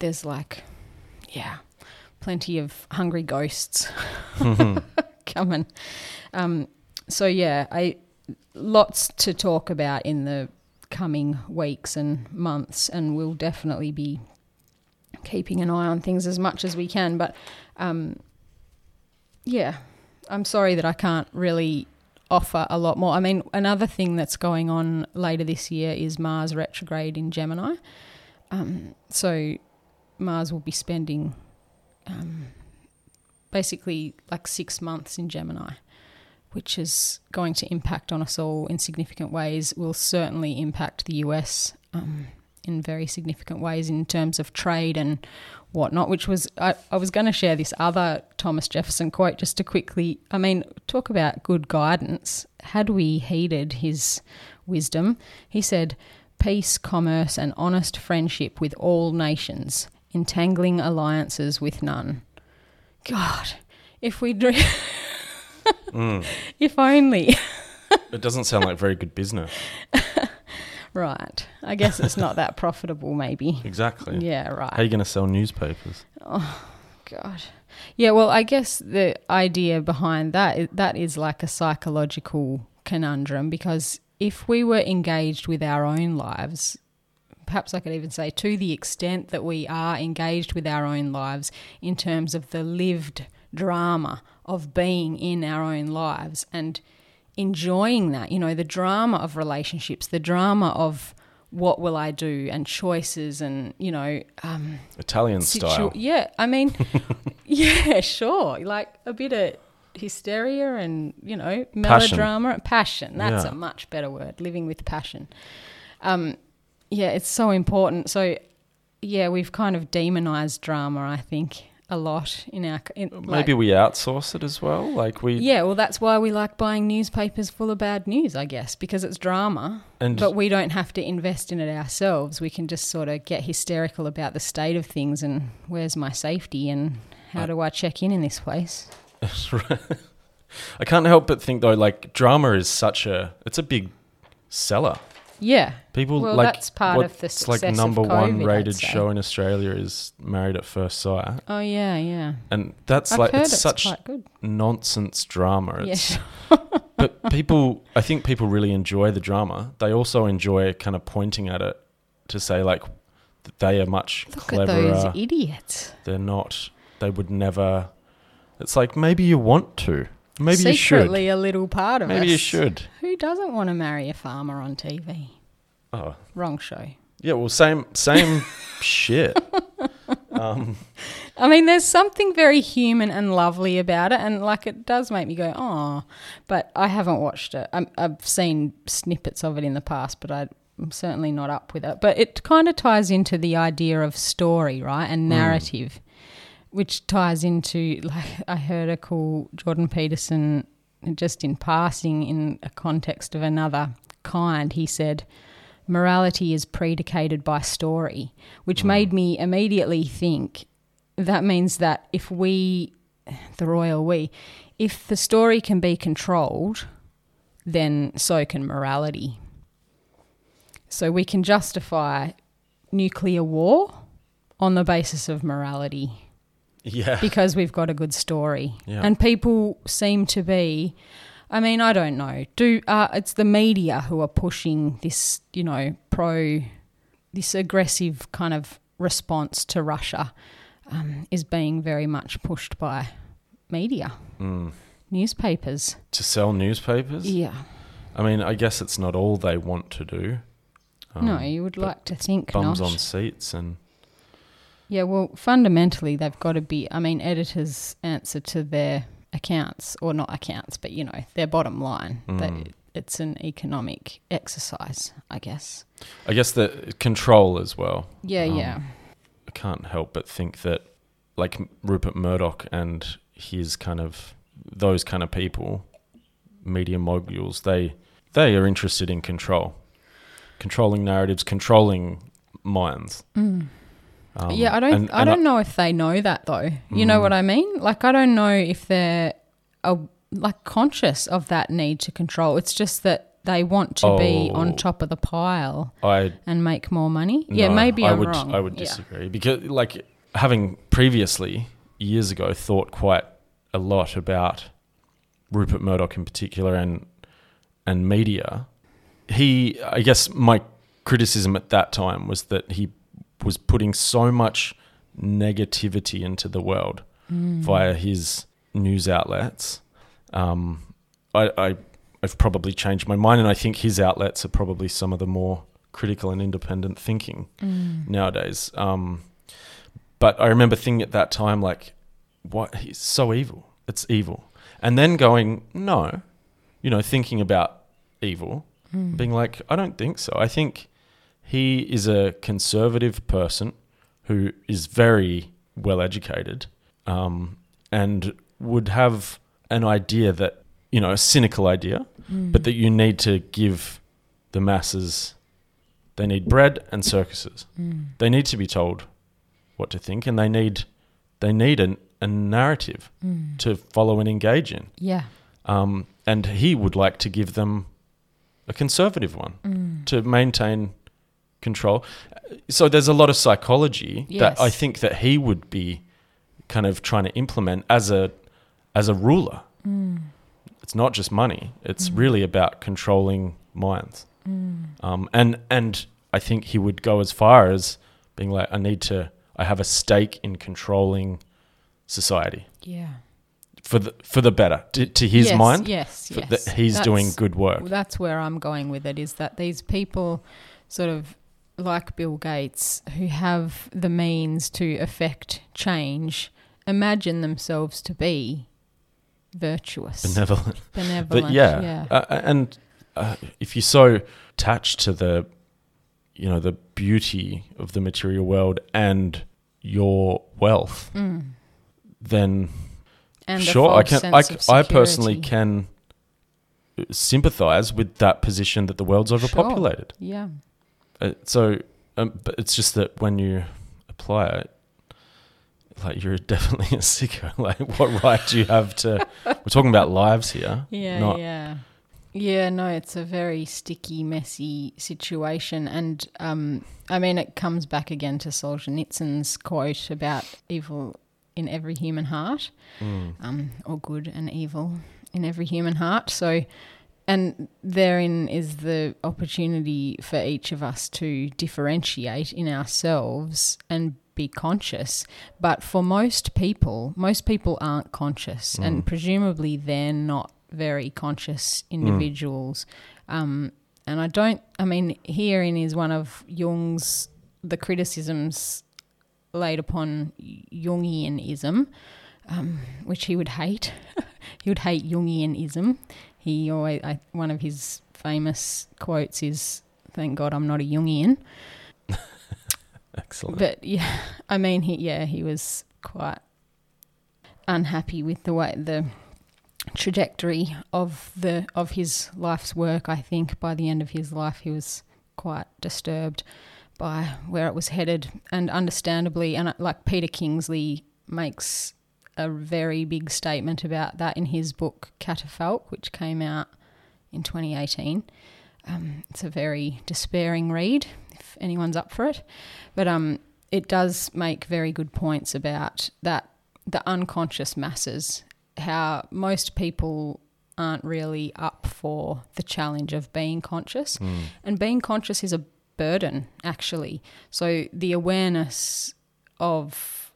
There's like yeah, plenty of hungry ghosts coming. Um, so yeah, I lots to talk about in the coming weeks and months, and we'll definitely be keeping an eye on things as much as we can. But um, yeah, I'm sorry that I can't really offer a lot more. I mean, another thing that's going on later this year is Mars retrograde in Gemini. Um, so Mars will be spending um, basically like six months in Gemini, which is going to impact on us all in significant ways. Will certainly impact the US um, in very significant ways in terms of trade and whatnot. Which was I, I was going to share this other Thomas Jefferson quote just to quickly. I mean, talk about good guidance. Had we heeded his wisdom, he said. Peace, commerce, and honest friendship with all nations, entangling alliances with none. God, if we dream,
Mm.
if only.
It doesn't sound like very good business.
right. I guess it's not that profitable, maybe.
Exactly.
Yeah, right.
How are you going to sell newspapers?
Oh, God. Yeah, well, I guess the idea behind that that is like a psychological conundrum because if we were engaged with our own lives, perhaps I could even say to the extent that we are engaged with our own lives in terms of the lived drama of being in our own lives and enjoying that, you know, the drama of relationships, the drama of what will I do and choices and, you know, um,
Italian
situ-
style.
Yeah, I mean, yeah, sure. Like a bit of hysteria and, you know, melodrama. Passion. That's
Yeah.
a much better word. Living with passion. Um, yeah, it's so important. So, yeah, we've kind of demonized drama, I think, a lot in our. In, like-
Maybe we outsource it as well. Like we
yeah, well, that's why we like buying newspapers full of bad news, I guess, because it's drama.
and
But we don't have to invest in it ourselves. We can just sort of get hysterical about the state of things and where's my safety and how
I-
do I check in in this place?
I can't help but think though, like drama is such a it's a big seller.
Yeah.
People
Well,
like
that's part of the
like
success of
number one
COVID, I'd
rated show in Australia is Married at First Sight,
Oh yeah, yeah.
and that's
I've
like it's
it's
such nonsense drama.
Yeah,
It's
sure.
but people, I think people really enjoy the drama. They also enjoy kind of pointing at it to say like they are much
Look
cleverer.
at those idiots.
They're not. They would never. It's like maybe you want to. Maybe you should.
Secretly a little part of it.
Maybe
us.
you should.
Who doesn't want to marry a farmer on TV?
Oh,
Wrong show.
yeah. Well, same same shit. Um,
I mean, there's something very human and lovely about it, and like it does make me go, oh. But I haven't watched it. i I've seen snippets of it in the past, but I'm certainly not up with it. But it kind of ties into the idea of story, right, and narrative, which ties into like I heard a call Jordan Peterson just in passing in a context of another kind. He said morality is predicated by story, which mm. made me immediately think that means that if we, the royal we, if the story can be controlled, then so can morality. So we can justify nuclear war on the basis of morality
yeah.
because we've got a good story.
Yeah.
And people seem to be I mean, I don't know. Do uh, it's the media who are pushing this, you know, pro this aggressive kind of response to Russia um, is being very much pushed by media,
Mm.
newspapers.
To sell newspapers.
Yeah.
I mean, I guess it's not all they want to do.
no,
Um,
you would like to think
bums
not.
on seats and
Yeah, well, fundamentally, they've got to be. I mean, editors answer to their accounts, or not accounts, but you know, their bottom line.
Mm.
They, it's an economic exercise, I guess.
I guess the control as well.
Yeah,
Um,
yeah.
I can't help but think that, like Rupert Murdoch and his kind of those kind of people, media moguls, they they are interested in control, controlling narratives, controlling minds. Um,
yeah, I don't.
and-
I
and
don't know if they know that though. You know
Mm.
what I mean? Like, I don't know if they're uh, like conscious of that need to control. It's just that they want to be
Oh.
on top of the pile
I
and make more money. yeah, maybe
I
I'm
would,
wrong.
I would
Yeah.
disagree because, like, having previously years ago thought quite a lot about Rupert Murdoch in particular and and media. He, I guess, my criticism at that time was that he was putting so much negativity into the world
Mm.
via his news outlets. Um, I, I, I've probably changed my mind, and I think his outlets are probably some of the more critical and independent thinking
Mm.
nowadays. Um, but I remember thinking at that time, like, what? He's so evil. It's evil. And then going, no, you know, thinking about evil,
Mm.
being like, I don't think so. I think he is a conservative person who is very well educated um, and would have an idea that, you know, a cynical idea,
Mm.
but that you need to give the masses, they need bread and circuses.
Mm.
They need to be told what to think and they need, they need an, a narrative
Mm.
to follow and engage in.
Yeah.
Um, and he would like to give them a conservative one
Mm.
to maintain control. So there's a lot of psychology that I think that he would be kind of trying to implement as a as a ruler.
Mm.
It's not just money; it's
Mm.
really about controlling minds.
Mm.
Um, and and I think he would go as far as being like, I need to, I have a stake in controlling society
Yeah.
for the for the better to, to his
yes,
mind.
Yes. Yes.
that he's doing good work.
That's where I'm going with it is that these people, sort of like Bill Gates, who have the means to affect change, imagine themselves to be virtuous,
Benevolent.
benevolent.
but yeah,
yeah.
Uh, and uh, if you're so attached to the you know the beauty of the material world and your wealth
Mm.
then
And
sure i can I,
sense
c-
of
I personally can uh, sympathize with that position that the world's overpopulated
Yeah.
Uh, so um, but it's just that when you apply it like you're definitely a sicko like what right do you have to we're talking about lives here
Yeah,
not
yeah. Yeah, no, it's a very sticky, messy situation. And um, I mean, it comes back again to Solzhenitsyn's quote about evil in every human heart,
Mm.
um, or good and evil. in every human heart. So, and therein is the opportunity for each of us to differentiate in ourselves and be conscious. But for most people, most people aren't conscious, and presumably they're not very conscious individuals. Um, and I don't, I mean, herein is one of Jung's, the criticisms laid upon Jungianism, um, which he would hate. he would hate Jungianism. He always, I, one of his famous quotes is, "Thank God I'm not a Jungian."
Excellent.
But yeah, I mean, he yeah, he was quite unhappy with the way the trajectory of the of his life's work. I think by the end of his life, he was quite disturbed by where it was headed, and understandably, and uh, like Peter Kingsley makes a very big statement about that in his book Catafalque, which came out in 2018. Um, it's a very despairing read if anyone's up for it, but um, it does make very good points about that the unconscious masses, how most people aren't really up for the challenge of being conscious, and being conscious is a burden actually. So the awareness of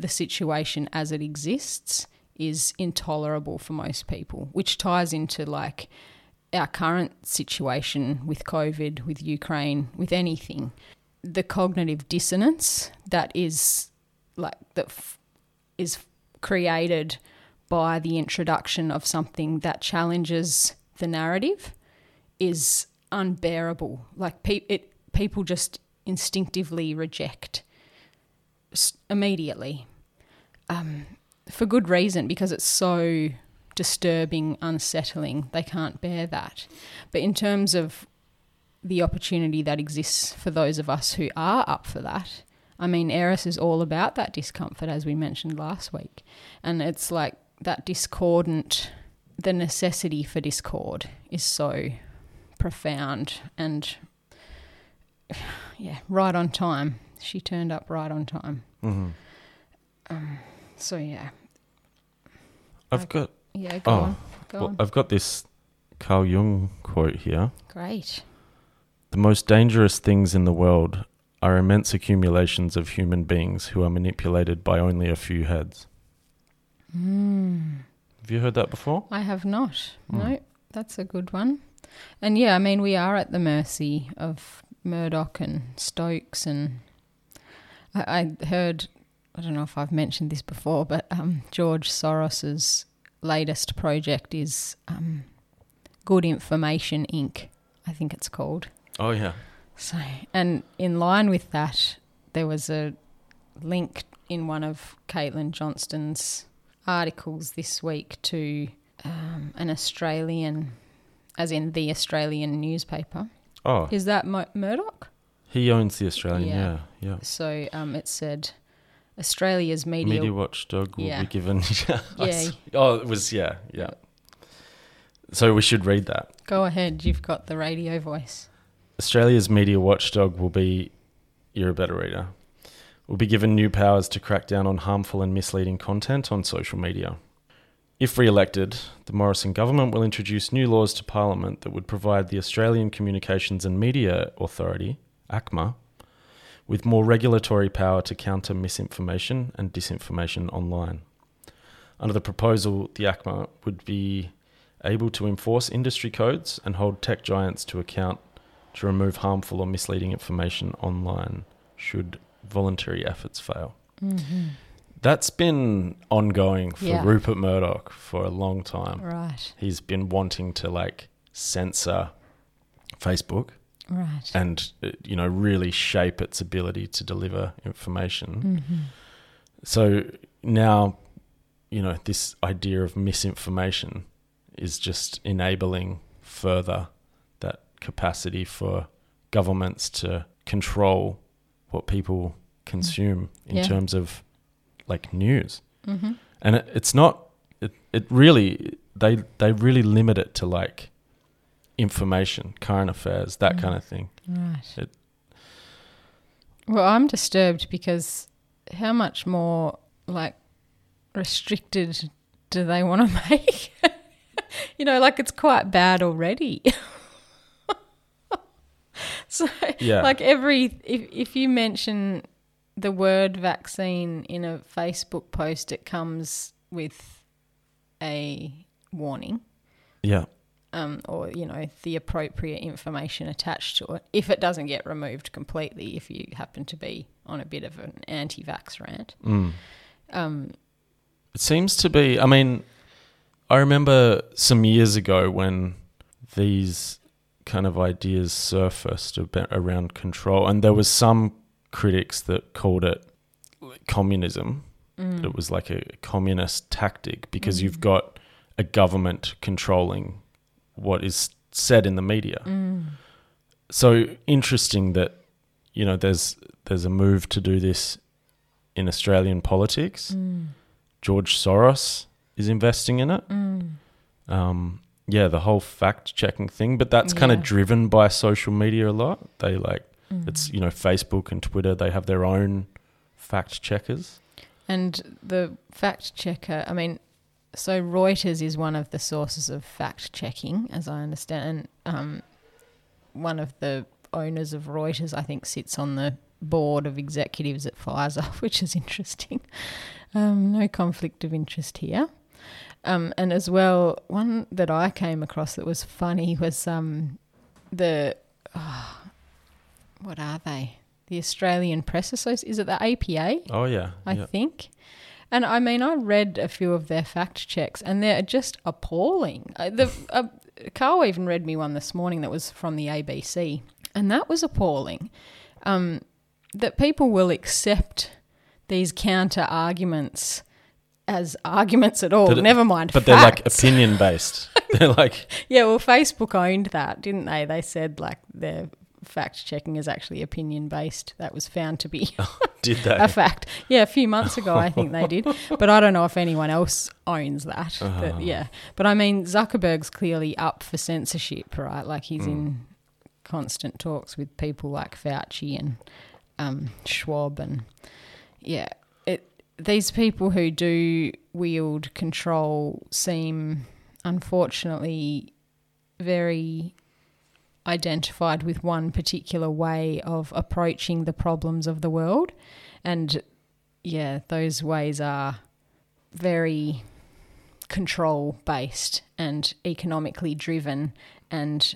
the situation as it exists is intolerable for most people, which ties into like our current situation with COVID, with Ukraine, with anything. The cognitive dissonance that is like that f- is created by the introduction of something that challenges the narrative is unbearable. Like pe- it, people just instinctively reject immediately um, for good reason because it's so disturbing, unsettling. They can't bear that. But in terms of the opportunity that exists for those of us who are up for that, I mean, Eris is all about that discomfort, as we mentioned last week. And it's like that discordant, the necessity for discord is so profound and, yeah, right on time. She turned up right on time.
hmm
Um, so, yeah.
I've
Okay.
got
Yeah, go
Oh,
on. Go
well,
on.
I've got this Carl Jung quote here.
Great.
The most dangerous things in the world are immense accumulations of human beings who are manipulated by only a few heads.
Mm.
Have you heard that before?
I have not.
Hmm.
No, that's a good one. And yeah, I mean, we are at the mercy of Murdoch and Stokes. And I, I heard, I don't know if I've mentioned this before, but um, George Soros's latest project is um, Good Information Inc., I think it's called.
Oh yeah.
So, and in line with that, there was a link in one of Caitlin Johnstone's articles this week to um, an Australian, as in the Australian newspaper.
Oh,
Is that Murdoch?
he owns the Australian.
Yeah.
Yeah, yeah.
So um, it said Australia's media.
Media watchdog will
Yeah.
be given.
Yeah.
Oh, it was yeah, yeah. So we should read that.
Go ahead, you've got the radio voice.
Australia's media watchdog will be, you're a better reader, will be given new powers to crack down on harmful and misleading content on social media. If re elected, the Morrison government will introduce new laws to Parliament that would provide the Australian Communications and Media Authority, ACMA, with more regulatory power to counter misinformation and disinformation online. Under the proposal, the ACMA would be able to enforce industry codes and hold tech giants to account to remove harmful or misleading information online should voluntary efforts fail.
Mm-hmm.
That's been ongoing for
Yeah.
Rupert Murdoch for a long time.
Right,
He's been wanting to like censor Facebook
right.
and uh, you know really shape its ability to deliver information.
Mm-hmm.
So now, you know, this idea of misinformation is just enabling further that capacity for governments to control what people consume in
Yeah.
terms of like news.
Mm-hmm.
And it, it's not it, it really they they really limit it to like information, current affairs, that
Mm.
kind of thing.
Right.
It-
well, I'm disturbed because how much more like restricted do they want to make? you know, like it's quite bad already. so,
Yeah.
like every if if you mention the word vaccine in a Facebook post, it comes with a warning.
Yeah.
Um, or you know the appropriate information attached to it if it doesn't get removed completely if you happen to be on a bit of an anti-vax rant
Mm.
um,
It seems to be. I mean, I remember some years ago when these kind of ideas surfaced about, around control, and there was some critics that called it communism.
mm,
it was like a communist tactic because you've got a government controlling what is said in the media.
mm,
So interesting that you know there's there's a move to do this in Australian politics.
mm,
George Soros is investing in it.
mm.
Um, yeah, the whole fact checking thing, but that's kind of driven by social media a lot. They like
Mm.
it's you know Facebook and Twitter. They have their own fact checkers.
and the fact checker i mean so reuters is one of the sources of fact checking as i understand um, one of the owners of reuters i think sits on the board of executives at pfizer which is interesting. Um, no conflict of interest here. Um, and as well one that i came across that was funny was um, the ah, what are they? The australian press association is it the apa
Oh yeah,
I
yeah.
think. And I mean, I read a few of their fact checks, and they're just appalling. Uh, the uh, Carl even read me one this morning that was from the ABC, and that was appalling. Um, that people will accept these counter arguments as arguments at all.
It,
Never mind,
but they're like opinion based. they're like
Yeah, well, Facebook owned that, didn't they? They said like their fact checking is actually opinion based. That was found to be
did they?
a fact. Yeah, a few months ago, I think they did. But I don't know if anyone else owns that. But yeah. But I mean, Zuckerberg's clearly up for censorship, right? Like he's in constant talks with people like Fauci and um, Schwab. And yeah, it, these people who do wield control seem, unfortunately, very identified with one particular way of approaching the problems of the world. And yeah, those ways are very control based and economically driven and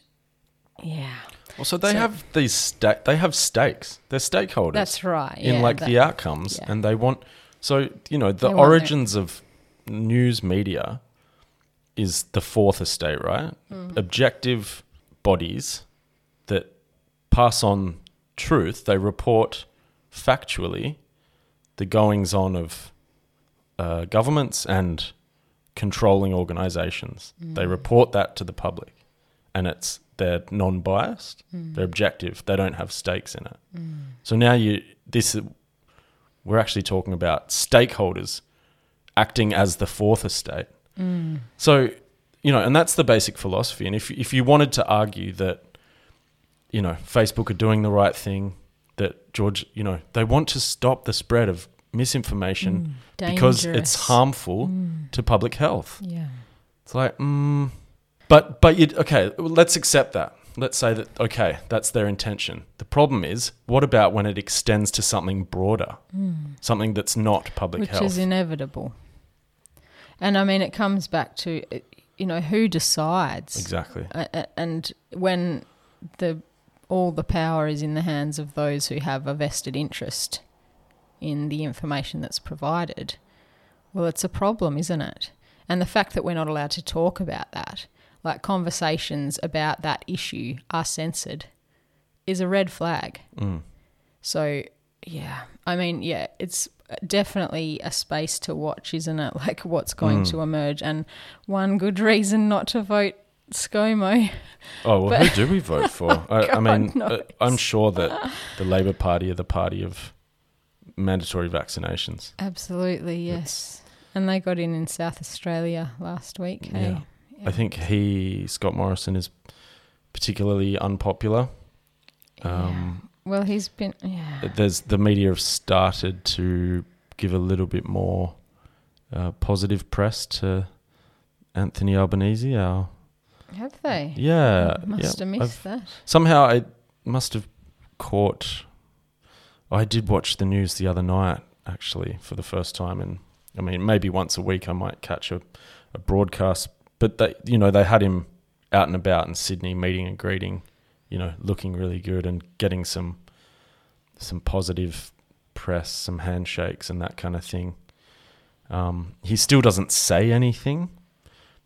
yeah
Also, they
So-
have these sta- they have stakes. They're stakeholders.
that's right
in like
that-
the outcomes,
yeah.
and they want. So you know, the
their-
origins of news media is the fourth estate, right?
Mm.
Objective bodies that pass on truth. They report factually the goings on of uh, governments and controlling organizations.
Mm.
They report that to the public, and it's they're non-biased. They're objective. They don't have stakes in it. So now you this we're actually talking about stakeholders acting as the fourth estate. So you know, and that's the basic philosophy. And if if you wanted to argue that you know Facebook are doing the right thing, that George, you know, they want to stop the spread of misinformation mm, because it's harmful mm. to public health.
yeah
It's like, mm, but but you okay. Let's accept that. Let's say that okay, that's their intention. The problem is, what about when it extends to something broader, mm. something that's not public
which
health?
Which is inevitable and i mean it comes back to you know who decides
exactly.
And when the all the power is in the hands of those who have a vested interest in the information that's provided, well, it's a problem, isn't it? And the fact that we're not allowed to talk about that, like conversations about that issue are censored, is a red flag.
Mm.
So, yeah, I mean, yeah, it's definitely a space to watch, isn't it? Like what's going
Mm.
to emerge. And one good reason not to vote ScoMo.
Oh well,
But-
who do we vote for? I, I
God
mean, uh,
knows.
I'm sure that the Labor Party are the party of mandatory vaccinations.
Absolutely, yes. And they got in in South Australia last week. Hey?
I think he, Scott Morrison, is particularly unpopular. Um,
Well, he's been. Yeah.
there's the media have started to give a little bit more uh, positive press to Anthony Albanese. Our
Have they?
yeah,
I must
yeah,
have
I've-
that.
Somehow I must have caught. I did watch the news the other night, actually, for the first time, and I mean, maybe once a week I might catch a, a broadcast. But they, you know, they had him out and about in Sydney, meeting and greeting, you know, looking really good and getting some some positive press, some handshakes, and that kind of thing. Um, he still doesn't say anything,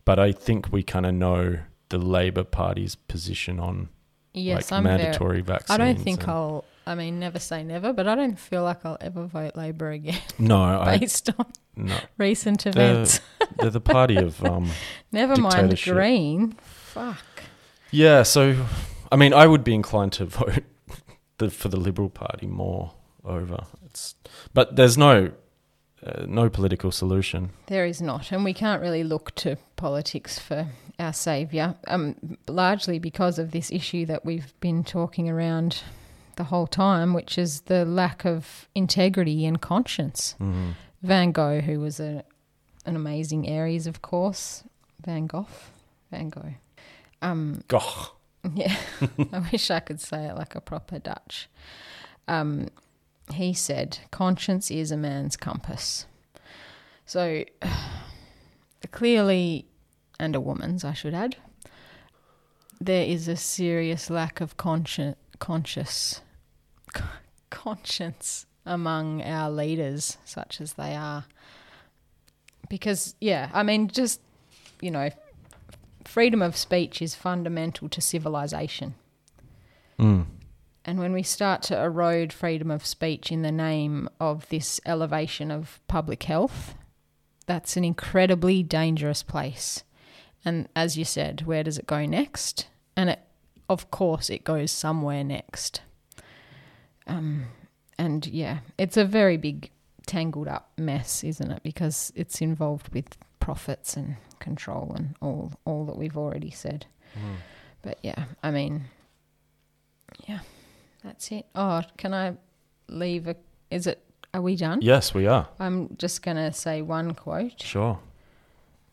but I think we kind of know the Labor Party's position on
Yes,
like
I'm very.
mandatory vaccines.
I don't think I'll. I mean, never say never, but I don't feel like I'll ever vote Labor again
No, I
based on
no.
recent
They're,
events.
they're the party of um.
Never mind. Green. Fuck.
Yeah, so I mean, I would be inclined to vote the, for the Liberal Party more over. It's but there's no uh, no political solution.
There is not, and we can't really look to politics for our saviour, um, largely because of this issue that we've been talking around the whole time, which is the lack of integrity and conscience.
Mhm.
Van Gogh, who was a, an amazing Aries, of course, Van Gogh, Van Gogh. Um,
Goh.
yeah, I wish I could say it like a proper Dutch. Um, he said, "Conscience is a man's compass." So clearly, and a woman's, I should add, there is a serious lack of consci- conscious conscience among our leaders, such as they are. Because, yeah, I mean, just you know, freedom of speech is fundamental to civilization.
Mm.
And when we start to erode freedom of speech in the name of this elevation of public health, that's an incredibly dangerous place. And as you said, where does it go next? And it, of course, it goes somewhere next. Um, and yeah, it's a very big, tangled up mess, isn't it? Because it's involved with profits and control and all all that we've already said. But yeah, I mean, yeah, that's it. Oh, can I leave a? Is it? Are we done?
Yes, we are.
I'm just gonna say one quote,
Sure.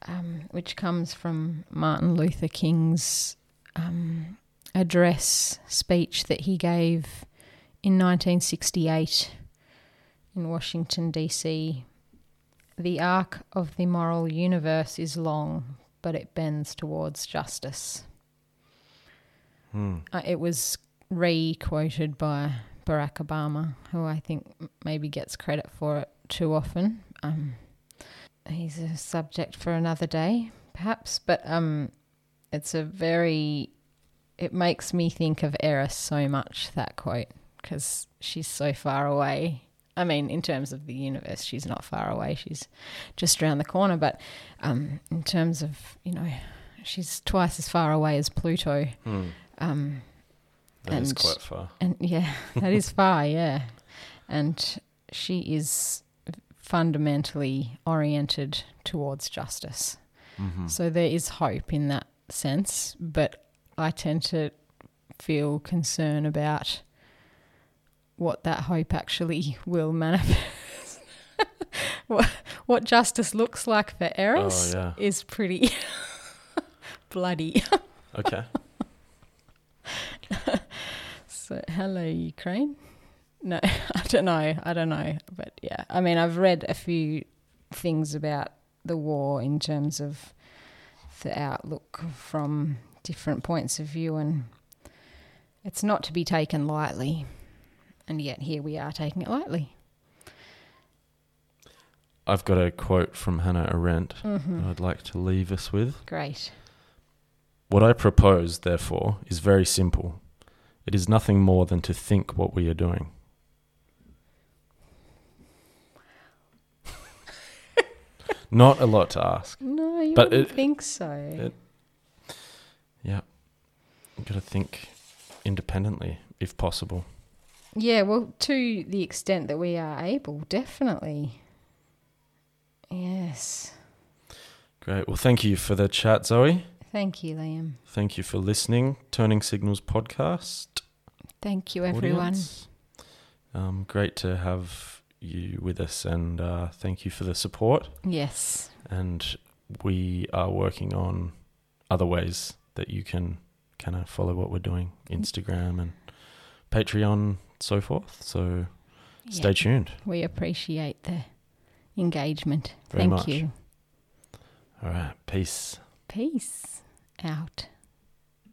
um, which comes from Martin Luther King's um, address speech that he gave in 1968 in Washington D.C. The arc of the moral universe is long, but it bends towards justice.
Hmm.
Uh, it was re quoted by Barack Obama, who I think maybe gets credit for it too often. Um, he's a subject for another day, perhaps, but um, it's a very. It makes me think of Eris so much, that quote, because she's so far away. I mean, in terms of the universe, she's not far away. She's just around the corner. But um, in terms of, you know, she's twice as far away as Pluto.
Hmm.
Um,
That is
And-
quite far.
and yeah, that is far, yeah. And she is fundamentally oriented towards justice.
Mhm.
So there is hope in that sense, but I tend to feel concern about what that hope actually will manifest. what, what justice looks like for Eris
Oh, yeah.
is pretty bloody.
Okay.
So, hello, Ukraine. No, I don't know. I don't know. But yeah, I mean, I've read a few things about the war in terms of the outlook from different points of view, and it's not to be taken lightly. And yet, here we are taking it lightly.
I've got a quote from Hannah Arendt
Mm-hmm.
that I'd like to leave us with.
Great.
What I propose, therefore, is very simple. It is nothing more than to think what we are doing. Not a lot to ask.
No, you
But
wouldn't
it-
think so.
it- Yeah. You've got to think independently, if possible.
Yeah, well, to the extent that we are able, definitely. Yes.
Great. Well, thank you for the chat, Zoë.
Thank you, Lliam.
Thank you for listening. Turning Signals podcast.
Thank you, everyone.
Um, great to have you with us, and uh, thank you for the support.
Yes.
And we are working on other ways that you can kind of follow what we're doing, Instagram and Patreon, so forth. So stay tuned.
We appreciate the engagement.
Very
Thank
much.
you.
All right, peace.
Peace out.